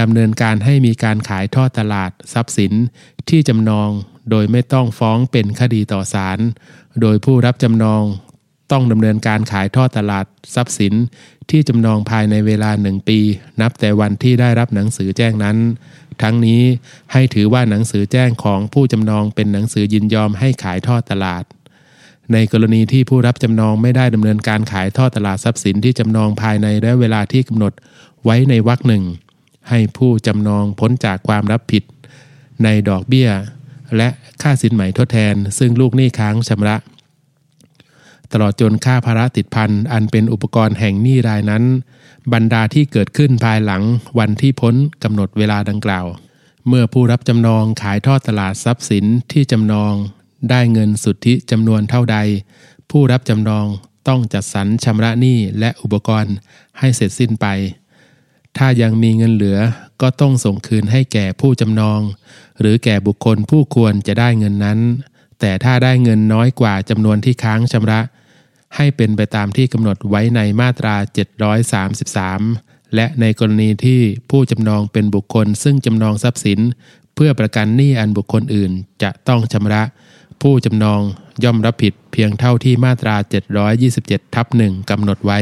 ดำเนินการให้มีการขายทอดตลาดทรัพย์สินที่จำนองโดยไม่ต้องฟ้องเป็นคดีต่อศาลโดยผู้รับจำนองต้องดำเนินการขายทอดตลาดทรัพย์สินที่จำนองภายในเวลาหนึ่งปี นับแต่วันที่ได้รับหนังสือแจ้งนั้น ทั้งนี้ให้ถือว่าหนังสือแจ้งของผู้จำนองเป็นหนังสือยินยอมให้ขายทอดตลาด ในกรณีที่ผู้รับจำนองไม่ได้ดำเนินการขายทอดตลาดทรัพย์สินที่จำนองภายในและเวลาที่กำหนดไว้ในวรรคหนึ่ง ให้ผู้จำนองพ้นจากความรับผิด ในดอกเบี้ย และค่าสินไหมทดแทน ซึ่งลูกหนี้ค้างชำระ ตลอดจนค่าภาระติดพันอันเป็นอุปกรณ์แห่งหนี้รายนั้น บรรดาที่เกิดขึ้นภายหลังวันที่พ้นกำหนดเวลาดังกล่าว เมื่อผู้รับจำนองขายทอดตลาดทรัพย์สินที่จำนอง ได้เงินสุทธิจำนวนเท่าใด ผู้รับจำนองต้องจัดสรรชำระหนี้และอุปกรณ์ให้เสร็จสิ้นไป ถ้ายังมีเงินเหลือก็ต้องส่งคืนให้แก่ผู้จำนอง หรือแก่บุคคลผู้ควรจะได้เงินนั้น แต่ถ้าได้เงินน้อยกว่าจำนวนที่ค้างชำระ ให้เป็นไปตามที่กำหนดไว้ในมาตรา 733 และในกรณีที่ผู้จำนองเป็นบุคคลซึ่งจำนองทรัพย์สิน เพื่อประกันหนี้อันบุคคลอื่นจะต้องชำระ ผู้จำนองย่อมรับผิดเพียงเท่าที่มาตรา 727ทับหนึ่งกำหนดไว้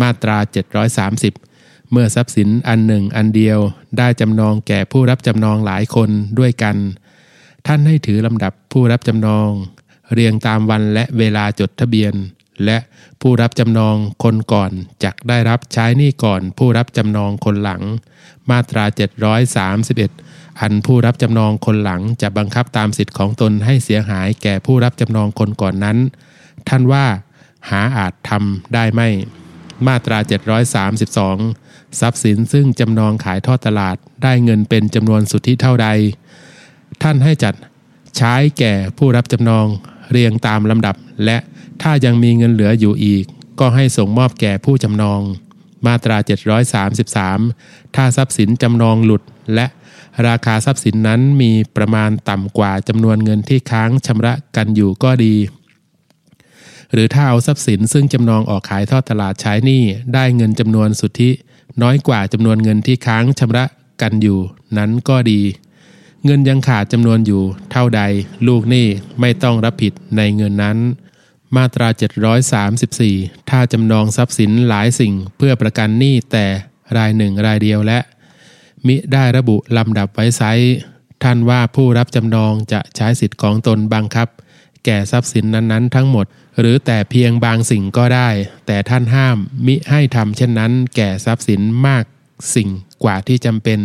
มาตรา 730 เมื่อทรัพย์สินอันหนึ่งอันเดียวได้จำนองแก่ผู้รับจำนองหลายคนด้วยกัน ท่านให้ถือลำดับผู้รับจำนอง เรียงตามวันและเวลาจดทะเบียน และผู้รับจำนองคนก่อนจักได้รับใช้หนี้ก่อน ผู้รับจำนองคนหลัง มาตรา 731 อันผู้รับจำนองคนหลังจะบังคับตามสิทธิ์ของตนให้เสียหายแก่ผู้รับจำนองคนก่อนนั้น ท่านว่าหาอาจทำได้ไม่ มาตรา 732 ทรัพย์สินซึ่งจำนองขายทอดตลาดได้เงินเป็นจำนวนสุทธิเท่าใด ท่านให้จัดใช้แก่ผู้รับจำนอง เรียงตามลำดับ และถ้ายังมีเงินเหลืออยู่อีก ก็ให้ส่งมอบแก่ผู้จำนอง มาตรา 733 ถ้าทรัพย์สินจำนองหลุด และราคาทรัพย์สินนั้นมีประมาณต่ำกว่าจำนวนเงินที่ค้างชำระกันอยู่ก็ดี หรือถ้าเอาทรัพย์สินซึ่งจำนองออกขายทอดตลาดใช้หนี้ได้เงินจำนวนสุทธิ น้อยกว่าจำนวนเงินที่ค้างชำระกันอยู่ นั้นก็ดี เงินยังขาดจำนวนอยู่เท่าใด ลูกหนี้ไม่ต้องรับผิดในเงินนั้น มาตรา 734 ถ้าจำนองทรัพย์สินหลายสิ่งเพื่อประกันหนี้แต่รายหนึ่งรายเดียวและ มิได้ระบุลำดับไว้ไซท่านว่าผู้รับจำนองจะใช้สิทธิ์ของตนบังคับ แก่ทรัพย์สินนั้นๆ ทั้งหมด หรือแต่เพียงบางสิ่งก็ได้ แต่ท่านห้ามมิให้ทำเช่นนั้น แก่ทรัพย์สินมากสิ่งกว่าที่จำเป็น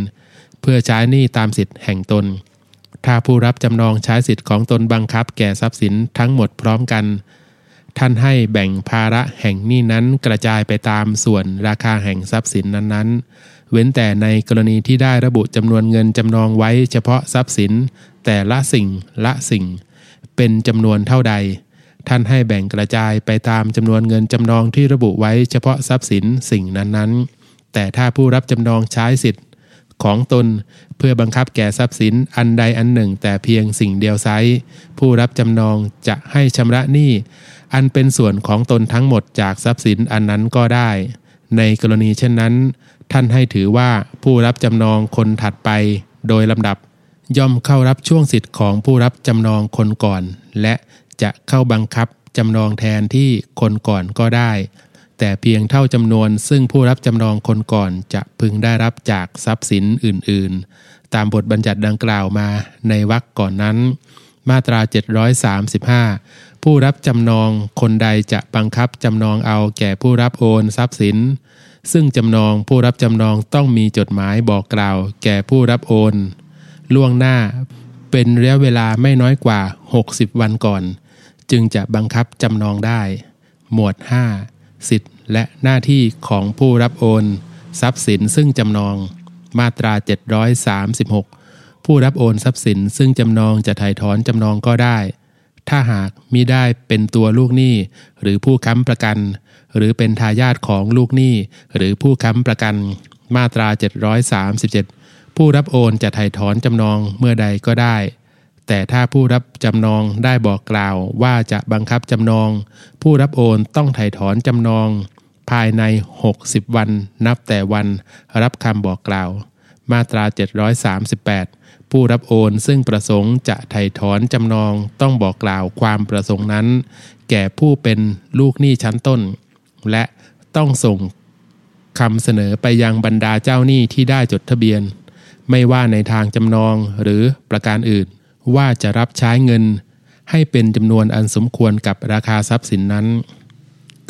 เพื่อใช้หนี้ตามสิทธิ์แห่งตน ถ้าผู้รับจำนองใช้สิทธิ์ของตนบังคับแก่ทรัพย์สินทั้งหมดพร้อมกัน ท่านให้แบ่งภาระแห่งหนี้นั้นกระจายไปตามส่วนราคาแห่งทรัพย์สินนั้นๆ เว้นแต่ในกรณีที่ได้ระบุจำนวนเงินจำนองไว้เฉพาะทรัพย์สิน แต่ละสิ่งละสิ่ง เป็นจำนวนเท่าใดท่านให้แบ่งกระจายไปตามจำนวนเงินจำนองที่ระบุไว้เฉพาะทรัพย์สินสิ่งนั้นๆ แต่ถ้าผู้รับจำนองใช้สิทธิ์ ของตนเพื่อบังคับแก่ทรัพย์สินอันใดอันหนึ่ง แต่เพียงสิ่งเดียวไซผู้รับจำนองจะให้ชำระหนี้อันเป็นส่วนของตนทั้งหมดจากทรัพย์สินอันนั้นก็ได้ ในกรณีเช่นนั้น ท่านให้ถือว่าผู้รับจำนองคนถัดไป โดยลำดับ ย่อมเข้ารับช่วงสิทธิ์ของผู้รับจำนองคนก่อน และจะเข้าบังคับจำนองแทนที่คนก่อนก็ได้ แต่เพียงเท่าจำนวน ซึ่งผู้รับจำนองคนก่อนจะพึงได้รับจากทรัพย์สินอื่น ๆ ตามบทบัญญัติดังกล่าวมาในวรรคก่อนนั้น มาตรา 735 ผู้รับจำนองคนใดจะบังคับจำนองเอาแก่ผู้รับโอนทรัพย์สิน ซึ่งจำนองผู้รับจำนองต้องมีจดหมายบอกกล่าว แก่ผู้รับโอน ล่วงหน้าเป็นระยะเวลาไม่น้อยกว่า 60 วันก่อน จึงจะบังคับจำนองได้ หมวด 5 สิทธิ และหน้าที่ของผู้รับโอน ทรัพย์สินซึ่งจำนอง มาตรา 736 ผู้รับโอนทรัพย์สินซึ่งจำนองจะถ่ายถอนจำนองก็ได้ ถ้าหากมิได้เป็นตัวลูกหนี้หรือผู้ค้ำประกัน หรือเป็นทายาทของลูกหนี้หรือผู้ค้ำประกัน มาตรา 737 ผู้รับโอนจะถ่ายถอนจำนองเมื่อใดก็ได้แต่ถ้าผู้รับจำนองได้บอกกล่าวว่าจะบังคับจำนอง ผู้รับโอนต้องถ่ายถอนจำนอง ภายใน 60 วัน นับแต่วันรับคำบอกกล่าว มาตรา 738 ผู้รับโอนซึ่งประสงค์จะไถ่ถอนจำนองต้องบอกกล่าวความประสงค์นั้น แก่ผู้เป็นลูกหนี้ชั้นต้น และต้องส่งคำเสนอไปยังบรรดาเจ้าหนี้ที่ได้จดทะเบียน ไม่ว่าในทางจำนองหรือประการอื่น ว่าจะรับใช้เงิน ให้เป็นจำนวนอันสมควรกับราคาทรัพย์สินนั้น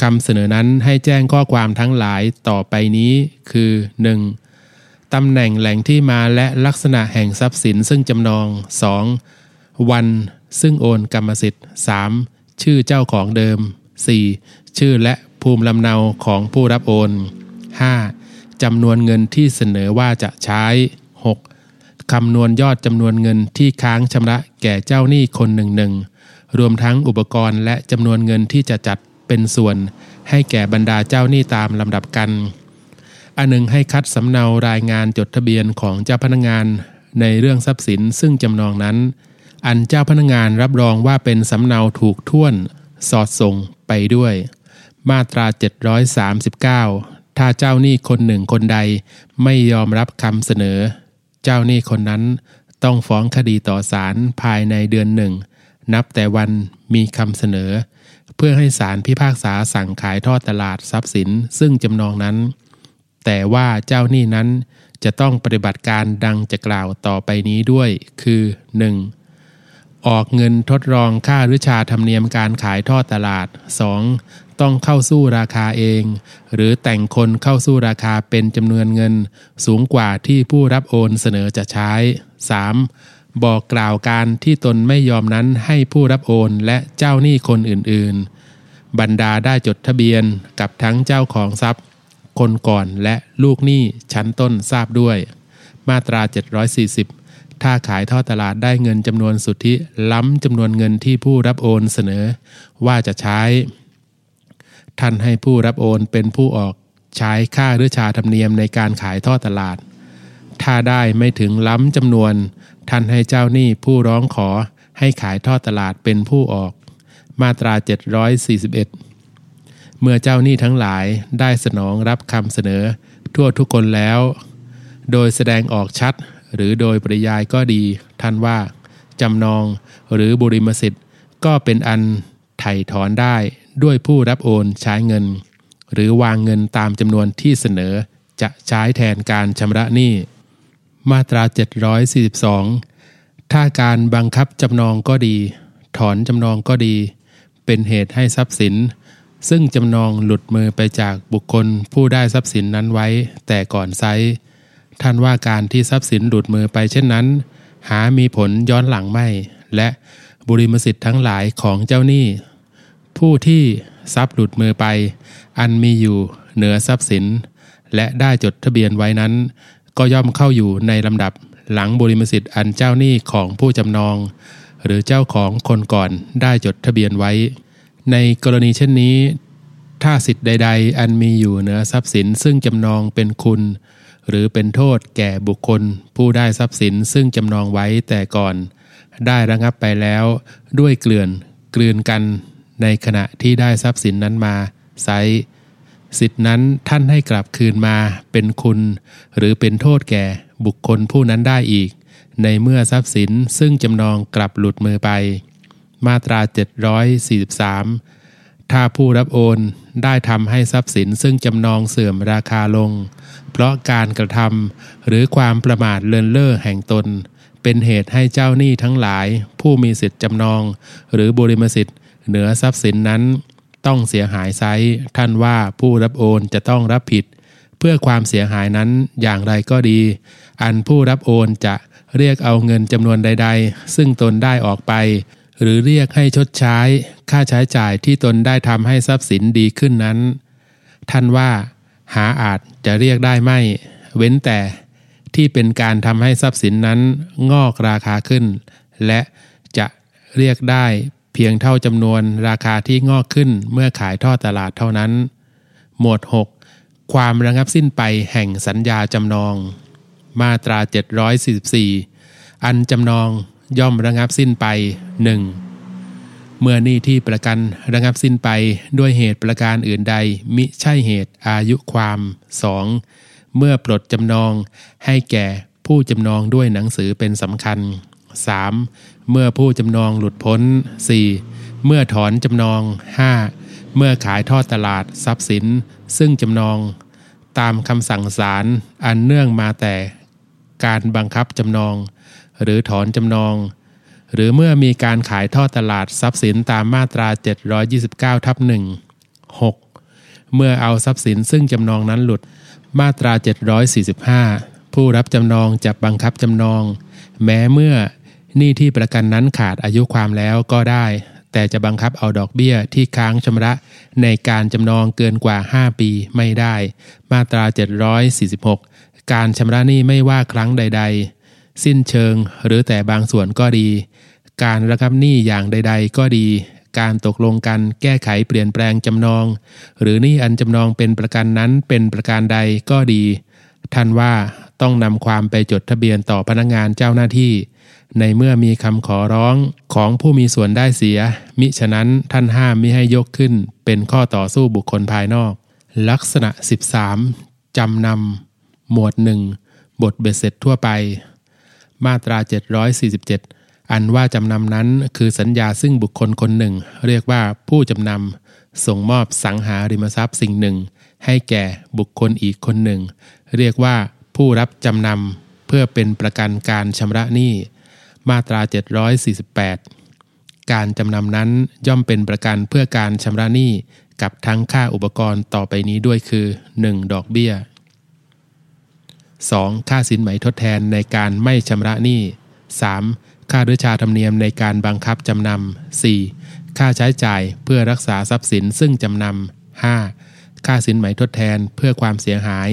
คำเสนอนั้นให้แจ้งข้อความทั้งหลายต่อไปนี้คือ 1. ตำแหน่งแหล่งที่มาและลักษณะแห่งทรัพย์สินซึ่งจำนอง 2. วันซึ่งโอนกรรมสิทธิ์ 3. ชื่อเจ้าของเดิม 4. ชื่อและภูมิลำเนาของผู้รับโอน 5. จำนวนเงินที่เสนอว่าจะใช้ 6. คำนวณยอดจำนวนเงินที่ค้างชำระแก่เจ้าหนี้คนหนึ่งหนึ่งรวมทั้งอุปกรณ์และจำนวนเงินที่จะจัด เป็นส่วนให้แก่บรรดาเจ้าหนี้ตามลำดับกัน อันหนึ่งให้คัดสำเนารายงานจดทะเบียนของเจ้าพนักงานในเรื่องทรัพย์สินซึ่งจำนองนั้น อันเจ้าพนักงานรับรองว่าเป็นสำเนาถูกท่วน สอดส่งไปด้วย มาตรา 739 ถ้าเจ้าหนี้คนหนึ่งคนใดไม่ยอมรับคำเสนอ เจ้าหนี้คนนั้นต้องฟ้องคดีต่อศาลภายในเดือนหนึ่งนับแต่วันมีคำเสนอ พื่อให้ศาลพิพากษาสั่งขายทอดตลาดทรัพย์สินซึ่งจำนองนั้น แต่ว่าเจ้าหนี้นั้นจะต้องปฏิบัติการดังจะกล่าวต่อไปนี้ด้วย คือ 1. ออกเงินทดลองค่าหรือชาธรรมเนียมการขายทอดตลาด 2. ต้องเข้าสู้ราคาเอง หรือแต่งคนเข้าสู้ราคาเป็นจำนวนเงิน สูงกว่าที่ผู้รับโอนเสนอจะใช้ 3. บอกกล่าวการที่ตนไม่ยอมนั้นให้ผู้รับโอนและเจ้าหนี้คนอื่นๆ บรรดาได้จดทะเบียนกับทั้งเจ้าของทรัพย์ คนก่อนและลูกหนี้ชั้นต้นทราบด้วย มาตรา 740 ถ้าขายทอดตลาดได้เงินจำนวนสุทธิล้ำจำนวนเงินที่ผู้รับโอนเสนอ ว่าจะใช้ ท่านให้ผู้รับโอนเป็นผู้ออกใช้ค่าหรือชาธรรมเนียมในการขายทอดตลาด ถ้าได้ไม่ถึงล้ำจำนวน ท่านให้เจ้าหนี้ผู้ร้องขอให้ขายทอดตลาดเป็นผู้ออก มาตรา 741 เมื่อเจ้าหนี้ทั้งหลายได้สนองรับคำเสนอ ทั่วทุกคนแล้ว โดยแสดงออกชัด หรือโดยปริยายก็ดี ท่านว่าจำนองหรือบุริมสิทธิ์ก็เป็นอันไถ่ถอนได้ด้วยผู้รับโอนใช้เงิน หรือวางเงินตามจำนวนที่เสนอจะใช้แทนการชำระหนี้ มาตรา 742 ถ้าการบังคับจำนองก็ดี ถอนจำนองก็ดี เป็นเหตุให้ทรัพย์สิน ซึ่งจำนองหลุดมือไปจากบุคคลผู้ได้ทรัพย์สินนั้นไว้ แต่ก่อนไซท่านว่าการที่ทรัพย์สินหลุดมือไปเช่นนั้น หามีผลย้อนหลังไม่ และบุริมสิทธิ์ทั้งหลายของเจ้าหนี้ ผู้ที่ทรัพย์หลุดมือไป อันมีอยู่เหนือทรัพย์สิน และได้จดทะเบียนไว้นั้น ก็ย่อมเข้าอยู่ในลำดับหลังบริมสิทธิ์อันเจ้าหนี้ของผู้จำนอง หรือเจ้าของคนก่อนได้จดทะเบียนไว้ ในกรณีเช่นนี้ ถ้าสิทธิ์ใด ๆ อันมีอยู่เหนือทรัพย์สินซึ่งจำนองเป็นคุณ หรือเป็นโทษแก่บุคคล ผู้ได้ทรัพย์สินซึ่งจำนองไว้แต่ก่อน ได้ระงับไปแล้วด้วยเกลื่อน กลืนกัน ในขณะที่ได้ทรัพย์สินนั้นมาไซ สิทธินั้นท่านให้กลับคืนมาเป็นคุณ หรือเป็นโทษแก่บุคคลผู้นั้นได้อีก ในเมื่อทรัพย์สินซึ่งจำนองกลับหลุดมือไป มาตรา 743 ถ้าผู้รับโอนได้ทำให้ทรัพย์สินซึ่งจำนองเสื่อมราคาลง เพราะการกระทำหรือความประมาทเลินเล่อแห่งตน เป็นเหตุให้เจ้าหนี้ทั้งหลาย ผู้มีสิทธิ์จำนอง หรือบริมสิทธิ์เหนือทรัพย์สินนั้น ต้องเสียหายไซท่านว่าผู้รับโอนจะต้องรับผิด เพื่อความเสียหายนั้นอย่างไรก็ดี อันผู้รับโอนจะเรียกเอาเงินจำนวนใด ๆ ซึ่งตนได้ออกไป หรือเรียกให้ชดใช้ ค่าใช้จ่ายที่ตนได้ทำให้ทรัพย์สินดีขึ้นนั้น ท่านว่า หาอาจจะเรียกได้ไม่ เว้นแต่ที่เป็นการทำให้ทรัพย์สินนั้นงอกราคาขึ้น และจะเรียกได้ เพียงเท่าจำนวนราคาที่งอกขึ้นเมื่อขายทอดตลาดเท่านั้น หมวด 6 ความระงับสิ้นไปแห่งสัญญาจำนอง มาตรา 744 อันจำนองย่อมระงับสิ้นไป 1. เมื่อหนี้ที่ประกันระงับสิ้นไปด้วยเหตุประการอื่นใด มิใช่เหตุอายุความ 2. เมื่อปลดจำนองให้แก่ผู้จำนองด้วยหนังสือเป็นสำคัญ 3. เมื่อผู้จำนองหลุดพ้น 4. เมื่อถอนจำนอง 5. เมื่อขายทอดตลาดทรัพย์สิน ซึ่งจำนอง ตามคำสั่งศาลอันเนื่องมาแต่การบังคับจำนอง หรือถอนจำนอง หรือเมื่อมีการขายทอดตลาดทรัพย์สินตามมาตรา 729ทับ1 6 เมื่อเอาทรัพย์สินซึ่งจำนองนั้นหลุดมาตรา 745 ผู้รับจำนองจะบังคับจำนอง แม้เมื่อ หนี้ที่ประกันนั้นขาดอายุความแล้วก็ได้ แต่จะบังคับเอาดอกเบี้ยที่ค้างชำระ ในการจำนองเกินกว่า 5 ปีไม่ได้ มาตรา 746 การชำระหนี้ไม่ว่าครั้งใด ๆ สิ้นเชิงหรือแต่บางส่วนก็ดี การระงับหนี้อย่างใด ๆ ก็ดีการตกลงกันแก้ไขเปลี่ยนแปลงจำนอง หรือหนี้อันจำนองเป็นประกันนั้นเป็นประการใดก็ดี ท่านว่าต้องนำความไปจดทะเบียนต่อพนักงงานเจ้าหน้าที่ ในเมื่อมีคำขอร้องของผู้มีส่วนได้เสีย มิฉะนั้นท่านห้ามมิให้ยกขึ้น เป็นข้อต่อสู้บุคคลภายนอก ลักษณะ 13จำนำหมวดหนึ่งบทเบ็ดเสร็จทั่วไป มาตรา 747 อันว่าจำนำนั้นคือสัญญาซึ่งบุคคลคนหนึ่ง เรียกว่าผู้จำนำส่งมอบสังหาริมทรัพย์สิ่งหนึ่ง ให้แก่บุคคลอีกคนหนึ่ง เรียกว่าผู้รับจำนำเพื่อเป็นประกันการชำระหนี้ มาตรา 748 การจำนำนั้นย่อมเป็นประกันเพื่อการชำระหนี้กับทั้งค่าอุปกรณ์ต่อไปนี้ด้วยคือ 1. ดอกเบี้ย 2. ค่าสินไหมทดแทนในการไม่ชำระหนี้ 3. ค่าด้วยชาธรรมเนียมในการบังคับจำนำ 4. ค่าใช้จ่ายเพื่อรักษาทรัพย์สินซึ่งจำนำ 5. ค่าสินไหมทดแทนเพื่อความเสียหาย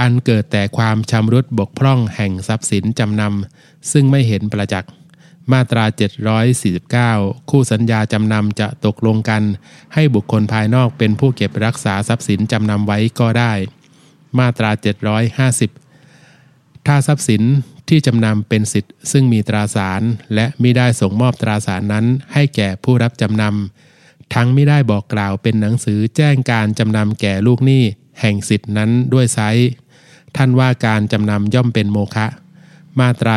อันเกิดแต่ความชำรุดบกพร่องแห่งทรัพย์สินจำนำซึ่งไม่เห็นประจักษ์มาตรา 749 คู่สัญญาจำนำจะตกลงกัน ให้บุคคลภายนอกเป็นผู้เก็บรักษาทรัพย์สินจำนำไว้ก็ได้ มาตรา 750 ถ้าทรัพย์สินที่จำนำเป็นสิทธิ์ซึ่งมีตราสาร และมิได้ส่งมอบตราสารนั้น ให้แก่ผู้รับจำนำทั้งไม่ได้บอกกล่าวเป็นหนังสือแจ้งการจำนำแก่ลูกหนี้แห่งสิทธินั้นด้วยไซ ท่านว่าการจำนำย่อมเป็นโมฆะมาตรา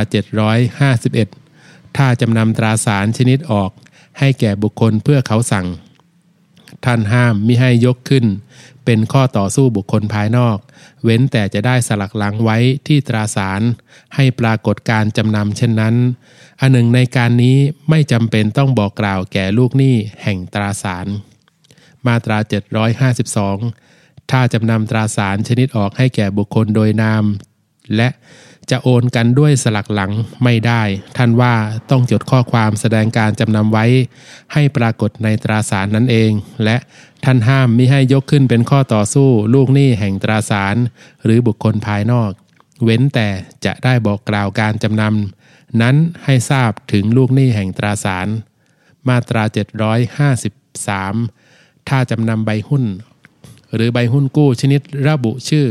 751 ถ้าจำนำตราสารชนิดออก ให้แก่บุคคลเพื่อเขาสั่ง ท่านห้ามมิให้ยกขึ้น เป็นข้อต่อสู้บุคคลภายนอก เว้นแต่จะได้สลักหลังไว้ที่ตราสาร ให้ปรากฏการจำนำเช่นนั้น อันหนึ่งในการนี้ไม่จำเป็นต้องบอกกล่าวแก่ลูกหนี้แห่งตราสาร มาตรา 752 ถ้าจำนำตราสารชนิดออกให้แก่บุคคลโดยนาม และจะโอนกันด้วยสลักหลังไม่ได้ ท่านว่าต้องจดข้อความแสดงการจำนำไว้ ให้ปรากฏในตราสารนั้นเอง และท่านห้ามมิให้ยกขึ้นเป็นข้อต่อสู้ลูกหนี้แห่งตราสาร หรือบุคคลภายนอก เว้นแต่จะได้บอกกล่าวการจำนำนั้นให้ทราบถึงลูกหนี้แห่งตราสาร มาตรา 3. ถ้าจำนำใบหุ้น หรือใบหุ้นกู้ชนิดระบุชื่อ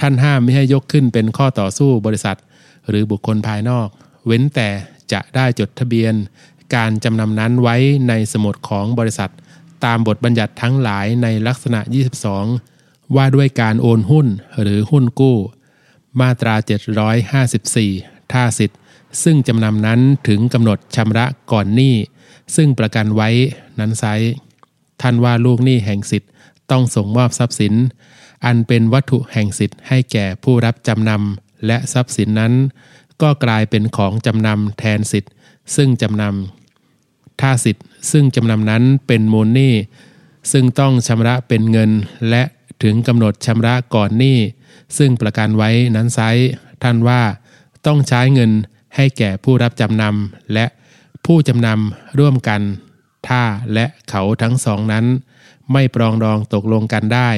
ท่านห้ามไม่ให้ยกขึ้นเป็นข้อต่อสู้บริษัท หรือบุคคลภายนอก เว้นแต่จะได้จดทะเบียน การจำนำนั้นไว้ในสมุดของบริษัท ตามบทบัญญัติทั้งหลายในลักษณะ 22 ว่าด้วยการโอนหุ้นหรือหุ้นกู้ มาตรา 754 ท่าสิทธิ์ซึ่งจำนำนั้นถึงกำหนดชำระก่อนหนี้ ซึ่งประกันไว้นั้นไซท่านว่าลูกหนี้แห่งสิทธิ์ ต้องส่งมอบทรัพย์สิน อันเป็นวัตถุแห่งสิทธิ์ให้แก่ผู้รับจำนำและทรัพย์สินนั้น ก็กลายเป็นของจำนำแทนสิทธิ์ ซึ่งจำนำถ้าสิทธิ์ซึ่งจำนำนั้นเป็นมูลหนี้ซึ่งต้องชำระเป็นเงินและถึงกำหนดชำระก่อนหนี้ซึ่งประกันไว้นั้นไซท่านว่าต้องใช้เงินให้แก่ผู้รับจำนำและผู้จำนำร่วมกัน ถ้าและเขาทั้งสองนั้น ไม่ปรองดองตกลงกันได้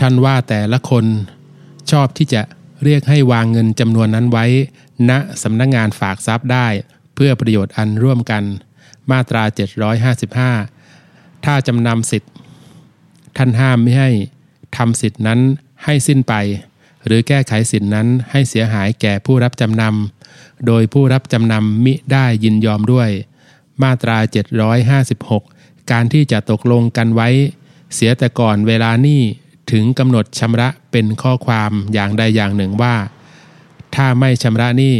ท่านว่าแต่ละคน ชอบที่จะเรียกให้วางเงินจำนวนนั้นไว้ ณสำนักงงานฝากทรัพย์ได้ เพื่อประโยชน์อันร่วมกัน มาตรา 755 ถ้าจำนำสิทธิ์ ท่านห้ามไม่ให้ทำสิทธินั้นให้สิ้นไป หรือแก้ไขสิทธินั้นให้เสียหายแก่ผู้รับจำนำโดยผู้รับจำนำมิได้ยินยอมด้วย มาตรา 756 การที่จะตกลงกันไว้ เสียแต่ก่อนเวลานี้ถึงกำหนดชำระเป็นข้อความอย่างใดอย่างหนึ่งว่า ถ้าไม่ชำระหนี้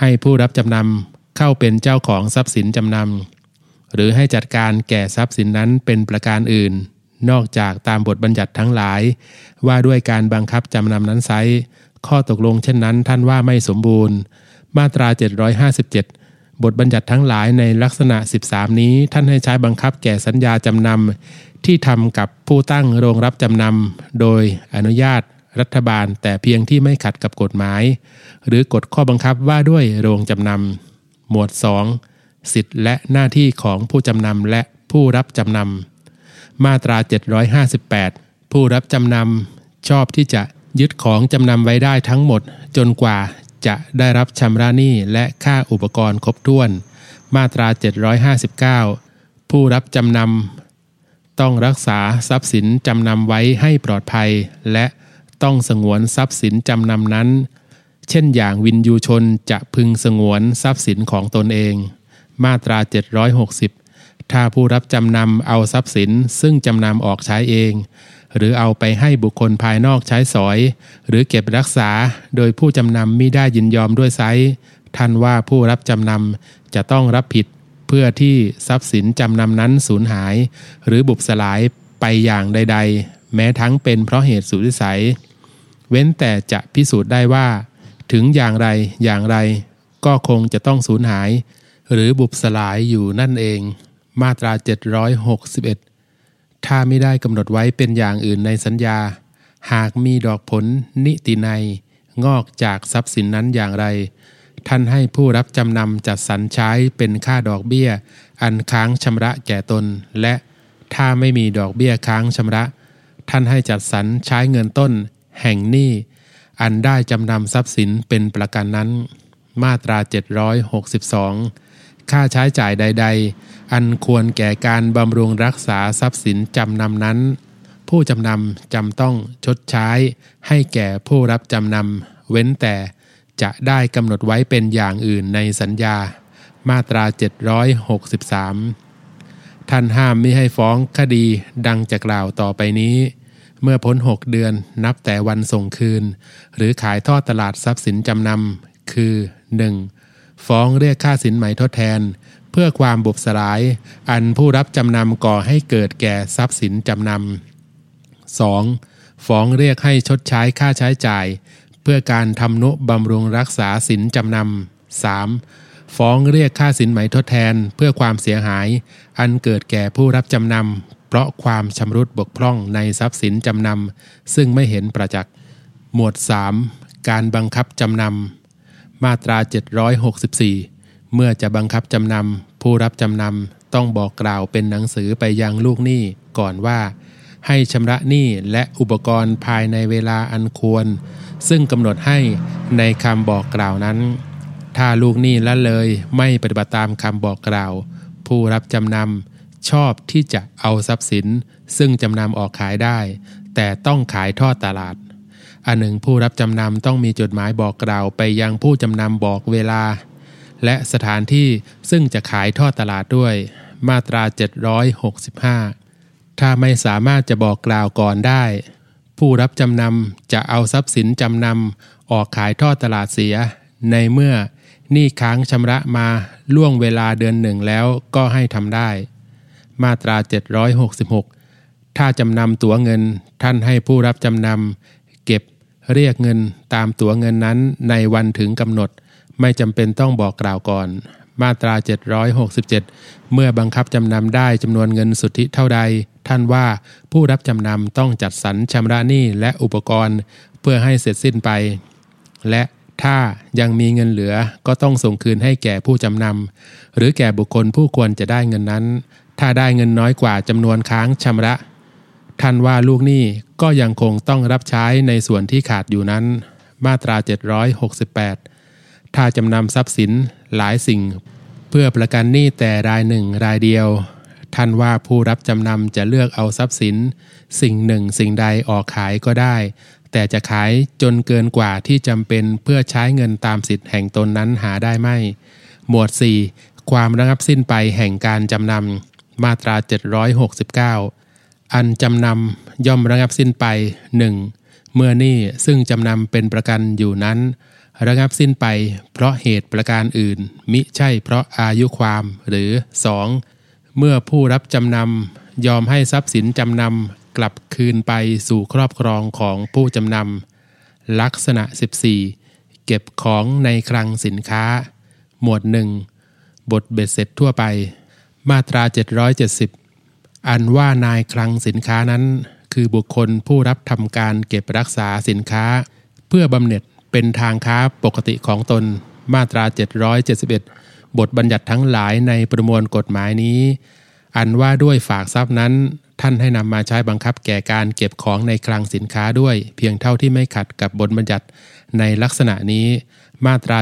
ให้ผู้รับจำนำเข้าเป็นเจ้าของทรัพย์สินจำนำหรือให้จัดการแก่ทรัพย์สินนั้นเป็นประการอื่น นอกจากตามบทบัญญัติทั้งหลาย ว่าด้วยการบังคับจำนำนั้นไซข้อตกลงเช่นนั้นท่านว่าไม่สมบูรณ์ มาตรา 757 บทบัญญัติทั้งหลายในลักษณะ 13 นี้ ท่านให้ใช้บังคับแก่สัญญาจำนำที่ทำกับผู้ตั้งโรงรับจำนำโดยอนุญาตรัฐบาลแต่เพียงที่ไม่ขัดกับกฎหมาย หรือกฎข้อบังคับว่าด้วยโรงจำนำหมวด 2 สิทธิและหน้าที่ของผู้จำนำและผู้รับจำนำมาตรา 758 ผู้รับจำนำชอบที่จะยึดของจำนำไว้ได้ทั้งหมดจนกว่า จะได้รับชำระหนี้และค่าอุปกรณ์ครบถ้วน มาตรา 759 ผู้รับจำนำต้องรักษาทรัพย์สินจำนำไว้ให้ปลอดภัย และต้องสงวนทรัพย์สินจำนำนั้น เช่นอย่างวินยูชนจะพึงสงวนทรัพย์สินของตนเอง มาตรา 760 ถ้าผู้รับจำนำเอาทรัพย์สินซึ่งจำนำออกใช้เอง หรือเอาไปให้บุคคลภายนอกใช้สอย หรือเก็บรักษาโดยผู้จำนำมิได้ยินยอมด้วยไซท่านว่าผู้รับจำนำจะต้องรับผิดเพื่อที่ทรัพย์สินจำนำนั้นสูญหาย หรือบุบสลายไปอย่างใด ๆ แม้ทั้งเป็นเพราะเหตุสุดิสัย เว้นแต่จะพิสูจน์ได้ว่า ถึงอย่างไรอย่างไร ก็คงจะต้องสูญหาย หรือบุบสลายอยู่นั่นเอง มาตรา 761 ถ้าไม่ได้กำหนดไว้เป็นอย่างอื่นในสัญญา หากมีดอกผลนิติในงอกจากทรัพย์สินนั้นอย่างไร ท่านให้ผู้รับจำนำจัดสรรใช้เป็นค่าดอกเบี้ย อันค้างชำระแก่ตน และถ้าไม่มีดอกเบี้ยค้างชำระ ท่านให้จัดสรรใช้เงินต้น แห่งหนี้อันได้จำนำทรัพย์สินเป็นประกันนั้น มาตรา 762 ค่าใช้จ่ายใด ๆ อันควรแก่การบำรุงรักษาทรัพย์สินจำนำนั้น ผู้จำนำจำต้องชดใช้ ให้แก่ผู้รับจำนำเว้นแต่จะได้กำหนดไว้เป็นอย่างอื่นในสัญญา มาตรา 763 ท่านห้ามไม่ให้ฟ้องคดีดังจะกล่าวต่อไปนี้ เมื่อพ้น 6 เดือนนับแต่วันส่งคืน หรือขายทอดตลาดทรัพย์สินจำนำคือ 1. ฟ้องเรียกค่าสินไหมทดแทน เพื่อความบุบสลาย อันผู้รับจำนำก่อให้เกิดแก่ทรัพย์สินจำนำ 2. ฟ้องเรียกให้ชดใช้ค่าใช้จ่าย เพื่อการทำนุบำรุงรักษาสินจำนำ 3. ฟ้องเรียกค่าสินไหมทดแทน เพื่อความเสียหาย อันเกิดแก่ผู้รับจำนำเพราะความชำรุดบกพร่องในทรัพย์สินจำนำซึ่งไม่เห็นประจักษ์หมวด 3. การบังคับจำนำ มาตรา 764 เมื่อจะบังคับจำนำผู้รับจำนำต้องบอกกล่าวเป็นหนังสือไปยังลูกหนี้ก่อนว่า ให้ชำระหนี้และอุปกรณ์ภายในเวลาอันควร ซึ่งกำหนดให้ในคำบอกกล่าวนั้น ถ้าลูกหนี้ละเลยไม่ปฏิบัติตามคำบอกกล่าว ผู้รับจำนำชอบที่จะเอาทรัพย์สิน ซึ่งจำนำออกขายได้ แต่ต้องขายทอดตลาด อันหนึ่งผู้รับจำนำต้องมีจดหมายบอกกล่าวไปยังผู้จำนำบอกเวลา และสถานที่ซึ่งจะขายทอดตลาดด้วย มาตรา 765 ถ้าไม่สามารถจะบอกกล่าวก่อนได้ ผู้รับจำนำจะเอาทรัพย์สินจำนำออกขายทอดตลาดเสีย ในเมื่อหนี้ค้างชำระมาล่วงเวลาเดือนหนึ่งแล้วก็ให้ทำได้ มาตรา 766 ถ้าจำนำตั๋วเงินท่านให้ผู้รับจำนำ เรียกเงินตามตั๋วเงินนั้นในวันถึงกำหนด ไม่จำเป็นต้องบอกกล่าวก่อน มาตรา 767 เมื่อบังคับจำนำได้จำนวนเงินสุทธิเท่าใด ท่านว่าผู้รับจำนำต้องจัดสรรชำระหนี้และอุปกรณ์ เพื่อให้เสร็จสิ้นไป และถ้ายังมีเงินเหลือก็ต้องส่งคืนให้แก่ผู้จำนำหรือแก่บุคคลผู้ควรจะได้เงินนั้น ถ้าได้เงินน้อยกว่าจำนวนค้างชำระ ท่านว่าลูกหนี้ก็ยังคงต้องรับใช้ในส่วนที่ขาดอยู่นั้น มาตรา 768 ถ้าจำนำทรัพย์สินหลายสิ่ง เพื่อประกันหนี้แต่รายหนึ่งรายเดียว ท่านว่าผู้รับจำนำจะเลือกเอาทรัพย์สิน สิ่งหนึ่งสิ่งใดออกขายก็ได้ แต่จะขายจนเกินกว่าที่จำเป็นเพื่อใช้เงินตามสิทธิ์แห่งตนนั้นหาได้ไม่ หมวด 4 ความระงับสิ้นไปแห่งการจำนำมาตรา 769 อันจำนำย่อมระงับสิ้นไป 1. เมื่อนี้ซึ่งจำนำเป็นประกันอยู่นั้น ระงับสิ้นไป เพราะเหตุประการอื่น มิใช่เพราะอายุความหรือ 2. เมื่อผู้รับจำนำยอมให้ทรัพย์สินจำนำกลับคืนไปสู่ครอบครองของผู้จำนำลักษณะ 14 เก็บของในคลังสินค้า หมวดหนึ่งบทเบ็ดเสร็จทั่วไป มาตรา 770 อันว่านายคลังสินค้านั้น คือบุคคลผู้รับทำการเก็บรักษาสินค้า เพื่อบำเหน็จเป็นทางค้าปกติของตนมาตรา 771 บทบัญญัติทั้งหลายในประมวลกฎหมายนี้ อันว่าด้วยฝากทรัพย์นั้น ท่านให้นำมาใช้บังคับแก่การเก็บของในคลังสินค้าด้วย เพียงเท่าที่ไม่ขัดกับบทบัญญัติในลักษณะนี้ มาตรา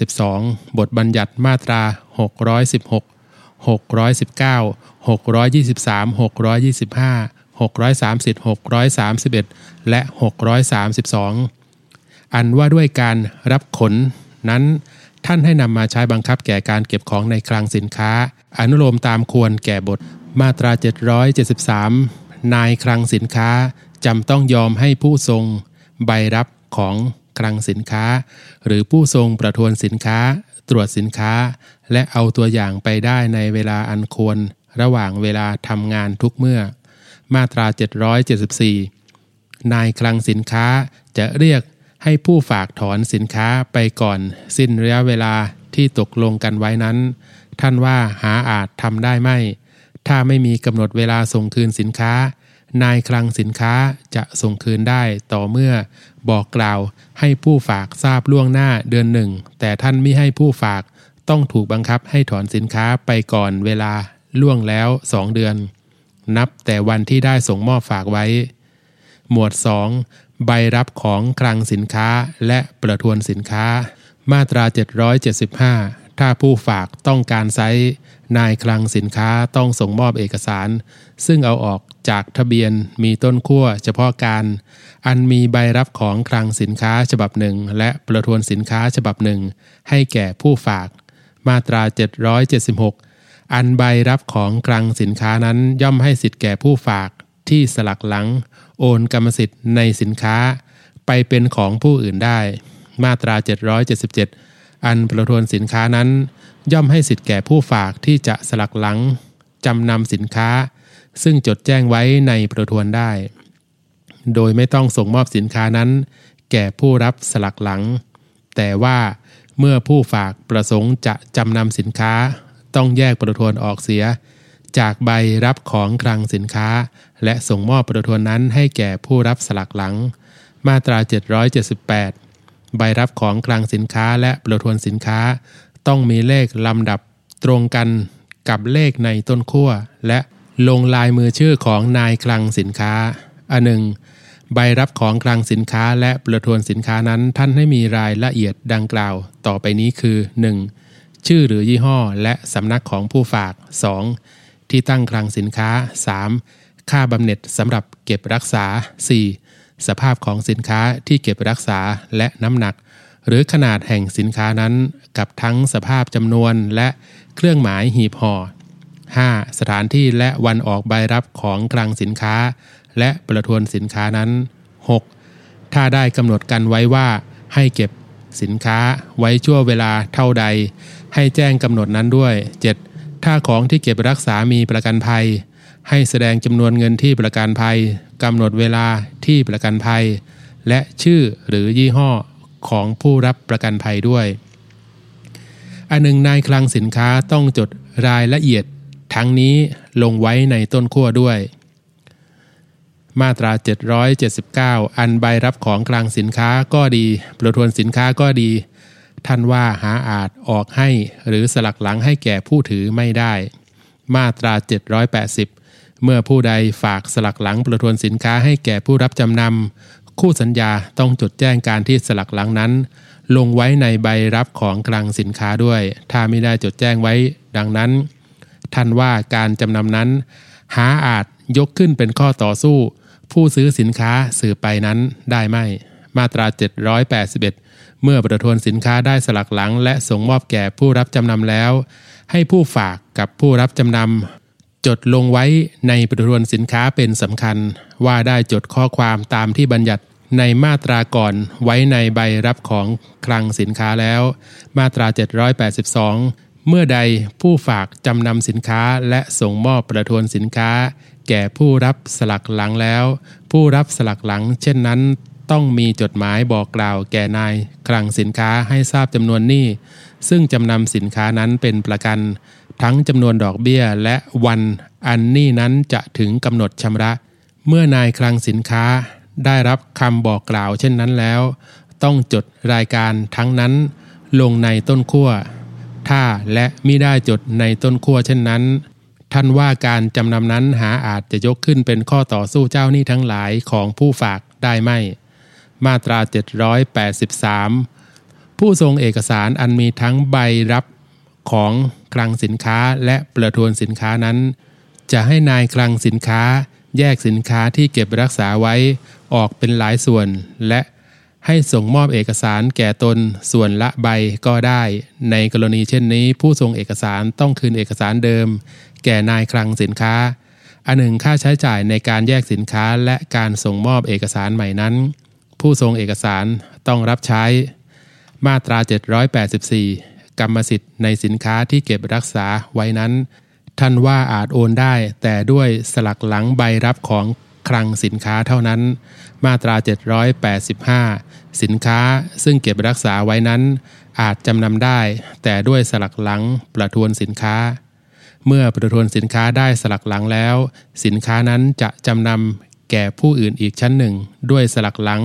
772 บทบัญญัติมาตรา 616 619 623 625 630 631 และ 632 อันว่าด้วยการรับขนนั้นท่านให้นำมาใช้บังคับแก่การเก็บของในคลังสินค้า อนุโลมตามควรแก่บทมาตรา 773 นายคลังสินค้าจำต้องยอมให้ผู้ทรง ใบรับของคลังสินค้า หรือผู้ทรงประทวนสินค้า ตรวจสินค้า และเอาตัวอย่างไปได้ในเวลาอันควร ระหว่างเวลาทำงานทุกเมื่อ มาตรา 774 นายคลังสินค้าจะเรียกให้ผู้ฝากถอนสินค้าไปก่อน สิ้นระยะเวลาที่ตกลงกันไว้นั้น ท่านว่าหาอาจทำได้ไหม ถ้าไม่มีกำหนดเวลาส่งคืนสินค้า นายคลังสินค้าจะส่งคืนได้ต่อเมื่อ บอกกล่าวให้ผู้ฝากทราบล่วงหน้าเดือนหนึ่ง แต่ท่านไม่ให้ผู้ฝาก ต้องถูกบังคับให้ถอนสินค้าไปก่อนเวลาล่วงแล้วสองเดือน นับแต่วันที่ได้ส่งมอบฝากไว้ หมวด 2 ใบรับของคลังสินค้าและประทวนสินค้า มาตรา 775 ถ้าผู้ฝากต้องการไซส์นายคลังสินค้าต้องส่งมอบเอกสาร ซึ่งเอาออกจากทะเบียนมีต้นขั้วเฉพาะการ อันมีใบรับของคลังสินค้าฉบับหนึ่ง และประทวนสินค้าฉบับหนึ่ง ให้แก่ผู้ฝาก มาตรา 776 อันใบรับของคลังสินค้านั้นย่อมให้สิทธิ์แก่ผู้ฝากที่สลักหลัง โอนกรรมสิทธิ์ในสินค้า ไปเป็นของผู้อื่นได้ มาตรา 777 อันประทวนสินค้านั้น ย่อมให้สิทธิ์แก่ผู้ฝากที่จะสลักหลังจำนำสินค้า ซึ่งจดแจ้งไว้ในประทวนได้ โดยไม่ต้องส่งมอบสินค้านั้น แก่ผู้รับสลักหลัง แต่ว่า เมื่อผู้ฝากประสงค์จะจำนำสินค้า ต้องแยกประทวนออกเสีย จากใบรับของคลังสินค้า และส่งมอบประทวนนั้นให้แก่ผู้รับสลักหลัง มาตรา 778 ใบรับของคลังสินค้าและประทวนสินค้า ต้องมีเลขลำดับตรงกันกับเลขในต้นขั้วและลงลายมือชื่อของนายคลังสินค้า อันหนึ่ง ใบรับของคลังสินค้าและประทวนสินค้านั้น ท่านให้มีรายละเอียดดังกล่าว ต่อไปนี้คือ 1. ชื่อหรือยี่ห้อและสำนักของผู้ฝาก 2. ที่ที่ตั้งคลังสินค้า 3. ค่าบำเหน็จสำหรับเก็บรักษา 4. สภาพของสินค้าที่เก็บรักษาและน้ำหนัก หรือขนาดแห่งสินค้านั้น กับทั้งสภาพจำนวนและเครื่องหมายหีบห่อ 5. สถานที่และวันออกใบรับของคลังสินค้า และประทวนสินค้านั้น 6. ถ้าได้กำหนดกันไว้ว่าให้เก็บสินค้าไว้ชั่วเวลาเท่าใด ให้แจ้งกำหนดนั้นด้วย 7. ถ้าของที่เก็บรักษามีประกันภัย ให้แสดงจำนวนเงินที่ประกันภัยกำหนดเวลาที่ประกันภัย และชื่อหรือยี่ห้อของผู้รับประกันภัยด้วย อันหนึ่งนายคลังสินค้าต้องจดรายละเอียด ทั้งนี้ลงไว้ในต้นขั้วด้วย มาตรา 779 อันใบรับของกลางสินค้าก็ดีประทวนสินค้าก็ดี ท่านว่าหาอาจออกให้ หรือสลักหลังให้แก่ผู้ถือไม่ได้ มาตรา 780 เมื่อผู้ใดฝากสลักหลังประทวนสินค้าให้แก่ผู้รับจำนำคู่สัญญาต้องจดแจ้งการที่สลักหลังนั้น ลงไว้ในใบรับของกลางสินค้าด้วย ถ้าไม่ได้จดแจ้งไว้ ดังนั้น ท่านว่าการจำนำนั้น หาอาจยกขึ้นเป็นข้อต่อสู้ ผู้ซื้อสินค้าสืบไปนั้นได้ไม่มาตรา 781 เมื่อประทวนสินค้าได้สลักหลัง และส่งมอบแก่ผู้รับจำนำแล้ว ให้ผู้ฝากกับผู้รับจำนำจดลงไว้ในประทวนสินค้าเป็นสำคัญ ว่าได้จดข้อความตามที่บัญญัติในมาตราก่อนไว้ในใบรับของคลังสินค้าแล้ว มาตรา 782 เมื่อใดผู้ฝากจำนำสินค้าและส่งมอบประทวนสินค้า แก่ผู้รับสลักหลังแล้ว ผู้รับสลักหลัง เช่นนั้น ต้องมีจดหมายบอกกล่าวแก่นายคลังสินค้าให้ทราบจำนวนหนี้ซึ่งจำนำสินค้านั้นเป็นประกัน ทั้งจำนวนดอกเบี้ยและวันอันหนี้นั้นจะถึงกำหนดชำระ เมื่อนายคลังสินค้าได้รับคำบอกกล่าวเช่นนั้นแล้ว ต้องจดรายการทั้งนั้น ลงในต้นขั้วถ้าและมิได้จดในต้นขั้วเช่นนั้น ท่านว่าการจำนำนั้นหาอาจจะยกขึ้นเป็นข้อต่อสู้เจ้าหนี้ทั้งหลายของผู้ฝากได้ไม่มาตรา 783 ผู้ทรงเอกสารอันมีทั้งใบรับของคลังสินค้าและประทวนสินค้านั้น จะให้นายคลังสินค้าแยกสินค้าที่เก็บรักษาไว้ออกเป็นหลายส่วน และให้ส่งมอบเอกสารแก่ตนส่วนละใบก็ได้ ในกรณีเช่นนี้ ผู้ส่งเอกสารต้องคืนเอกสารเดิม แก่นายคลังสินค้า อันหนึ่งค่าใช้จ่ายในการแยกสินค้าและการส่งมอบเอกสารใหม่นั้น ผู้ส่งเอกสารต้องรับใช้ มาตรา 784 กรรมสิทธิ์ในสินค้าที่เก็บรักษาไว้นั้น ท่านว่าอาจโอนได้ แต่ด้วยสลักหลังใบรับของคลังสินค้าเท่านั้น มาตรา 785 สินค้าซึ่งเก็บรักษาไว้นั้น อาจจำนำได้ แต่ด้วยสลักหลังประทวนสินค้า เมื่อประทวนสินค้าได้สลักหลังแล้ว สินค้านั้นจะจำนำแก่ผู้อื่นอีกชั้นหนึ่ง ด้วยสลักหลัง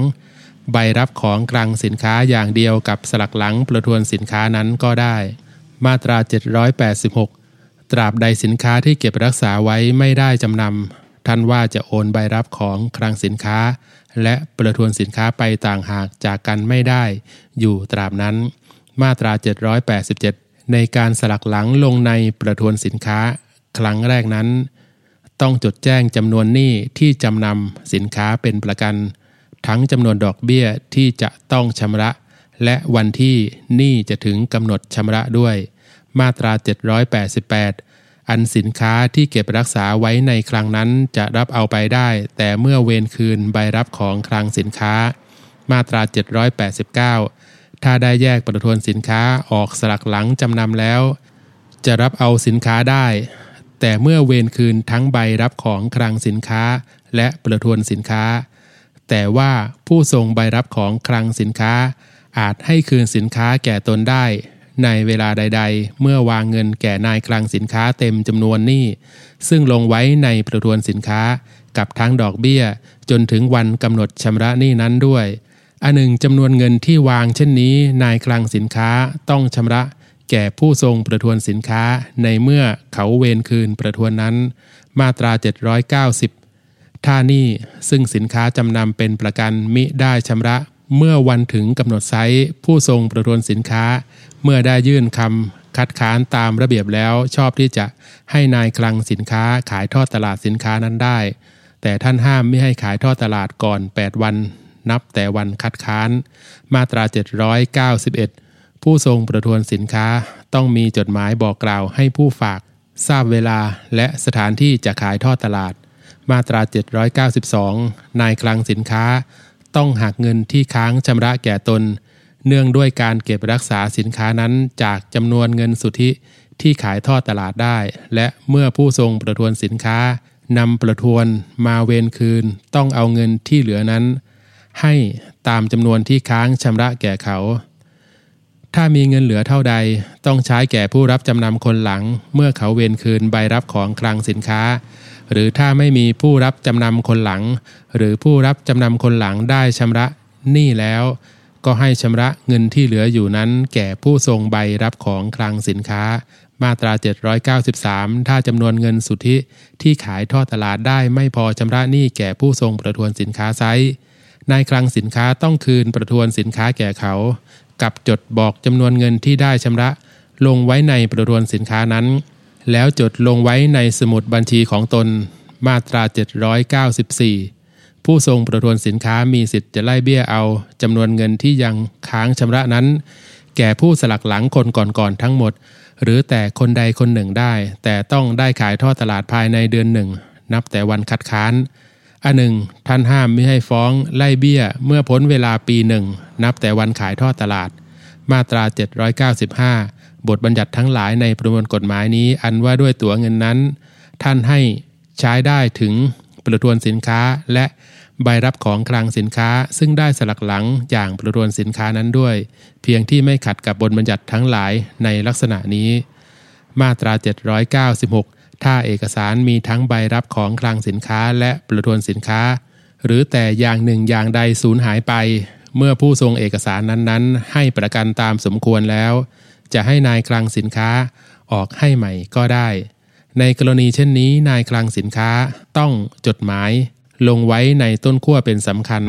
ใบรับของกลางสินค้าอย่างเดียวกับสลักหลังประทวนสินค้านั้นก็ได้ มาตรา 786 ตราบใดสินค้าที่เก็บรักษาไว้ไม่ได้จำนำท่านว่าจะโอนใบรับของคลังสินค้า และประทวนสินค้าไปต่างหากจากกันไม่ได้ อยู่ตราบนั้น มาตรา 787 ในการสลักหลังลงในประทวนสินค้า ครั้งแรกนั้น ต้องจดแจ้งจำนวนหนี้ที่จำนำสินค้าเป็นประกัน ทั้งจำนวนดอกเบี้ยที่จะต้องชำระ และวันที่หนี้จะถึงกำหนดชำระด้วย มาตรา 788 อันสินค้าที่เก็บรักษาไว้ในคลังนั้นจะรับเอาไปได้ แต่เมื่อเวนคืนใบรับของคลังสินค้า มาตรา 789 ถ้าได้แยกประทวนสินค้าออกสลักหลังจำนำแล้ว จะรับเอาสินค้าได้ แต่เมื่อเวนคืนทั้งใบรับของคลังสินค้าและประทวนสินค้า แต่ว่าผู้ส่งใบรับของคลังสินค้า อาจให้คืนสินค้าแก่ตนได้ ในเวลาใด ๆ เมื่อวางเงินแก่นายคลังสินค้าเต็มจำนวนหนี้ซึ่งลงไว้ในประทวนสินค้ากับทั้งดอกเบี้ย จนถึงวันกำหนดชำระหนี้นั้นด้วย อันหนึ่งจำนวนเงินที่วางเช่นนี้นายคลังสินค้าต้องชำระแก่ผู้ทรงประทวนสินค้าในเมื่อเขาเวนคืนประทวนนั้น มาตรา 790 ท่านี้ซึ่งสินค้าจำนำเป็นประกันมิได้ชำระ เมื่อวันถึงกำหนดไซส์ผู้ทรงประทวนสินค้า เมื่อได้ยื่นคำคัดค้านตามระเบียบแล้วชอบที่จะให้นายคลังสินค้าขายทอดตลาดสินค้านั้นได้ แต่ท่านห้ามไม่ให้ขายทอดตลาดก่อน 8 วัน นับแต่วันคัดค้าน มาตรา 791 ผู้ทรงประทวนสินค้าต้องมีจดหมายบอกกล่าวให้ผู้ฝาก ทราบเวลาและสถานที่จะขายทอดตลาด มาตรา 792 นายคลังสินค้า ต้องหักเงินที่ค้างชำระแก่ตน เนื่องด้วยการเก็บรักษาสินค้านั้นจากจำนวนเงินสุทธิที่ขายทอดตลาดได้ และเมื่อผู้ทรงประทวนสินค้านำประทวนมาเวนคืน ต้องเอาเงินที่เหลือนั้น ให้ตามจำนวนที่ค้างชำระแก่เขา ถ้ามีเงินเหลือเท่าใด ต้องใช้แก่ผู้รับจำนำคนหลัง เมื่อเขาเวนคืนใบรับของคลังสินค้า หรือถ้าไม่มีผู้รับจำนำคนหลัง หรือผู้รับจำนำคนหลังได้ชำระหนี้แล้ว ก็ให้ชำระเงินที่เหลืออยู่นั้น แก่ผู้ทรงใบรับของคลังสินค้า มาตรา 793 ถ้าจำนวนเงินสุทธิที่ขายทอดตลาดได้ไม่พอชำระหนี้แก่ผู้ทรงประทวนสินค้าไซ นายคลังสินค้าต้องคืนประทวนสินค้าแก่เขา กับจดบอกจำนวนเงินที่ได้ชำระ ลงไว้ในประทวนสินค้านั้น แล้วจดลงไว้ในสมุดบัญชีของตน มาตรา 794 ผู้ทรงประทวนสินค้ามีสิทธิ์จะไล่เบี้ยเอาจำนวนเงินที่ยังค้างชำระนั้น แก่ผู้สลักหลังคนก่อนๆทั้งหมด หรือแต่คนใดคนหนึ่งได้ แต่ต้องได้ขายทอดตลาดภายในเดือนหนึ่งนับแต่วันคัดค้าน อันหนึ่งท่านห้ามไม่ให้ฟ้องไล่เบี้ยเมื่อพ้นเวลาปีหนึ่ง นับแต่วันขายทอดตลาด มาตรา 795 บทบัญญัติทั้งหลายในประมวลกฎหมายนี้ อันว่าด้วยตั๋วเงินนั้น ท่านให้ใช้ได้ถึงประทวนสินค้าและใบรับของคลังสินค้า ซึ่งได้สลักหลังอย่างประทวนสินค้านั้นด้วย เพียงที่ไม่ขัดกับบทบัญญัติทั้งหลายในลักษณะนี้ มาตรา 796 ถ้าเอกสารมีทั้งใบรับของคลังสินค้าและประทวนสินค้า หรือแต่อย่างหนึ่งอย่างใดสูญหายไป เมื่อผู้ทรงเอกสารนั้นๆ ให้ประกันตามสมควรแล้ว จะให้นายคลังสินค้าออกให้ใหม่ก็ได้ ในกรณีเช่นนี้นายคลังสินค้าต้องจดหมาย ลงไว้ในต้นขั้วเป็นสำคัญ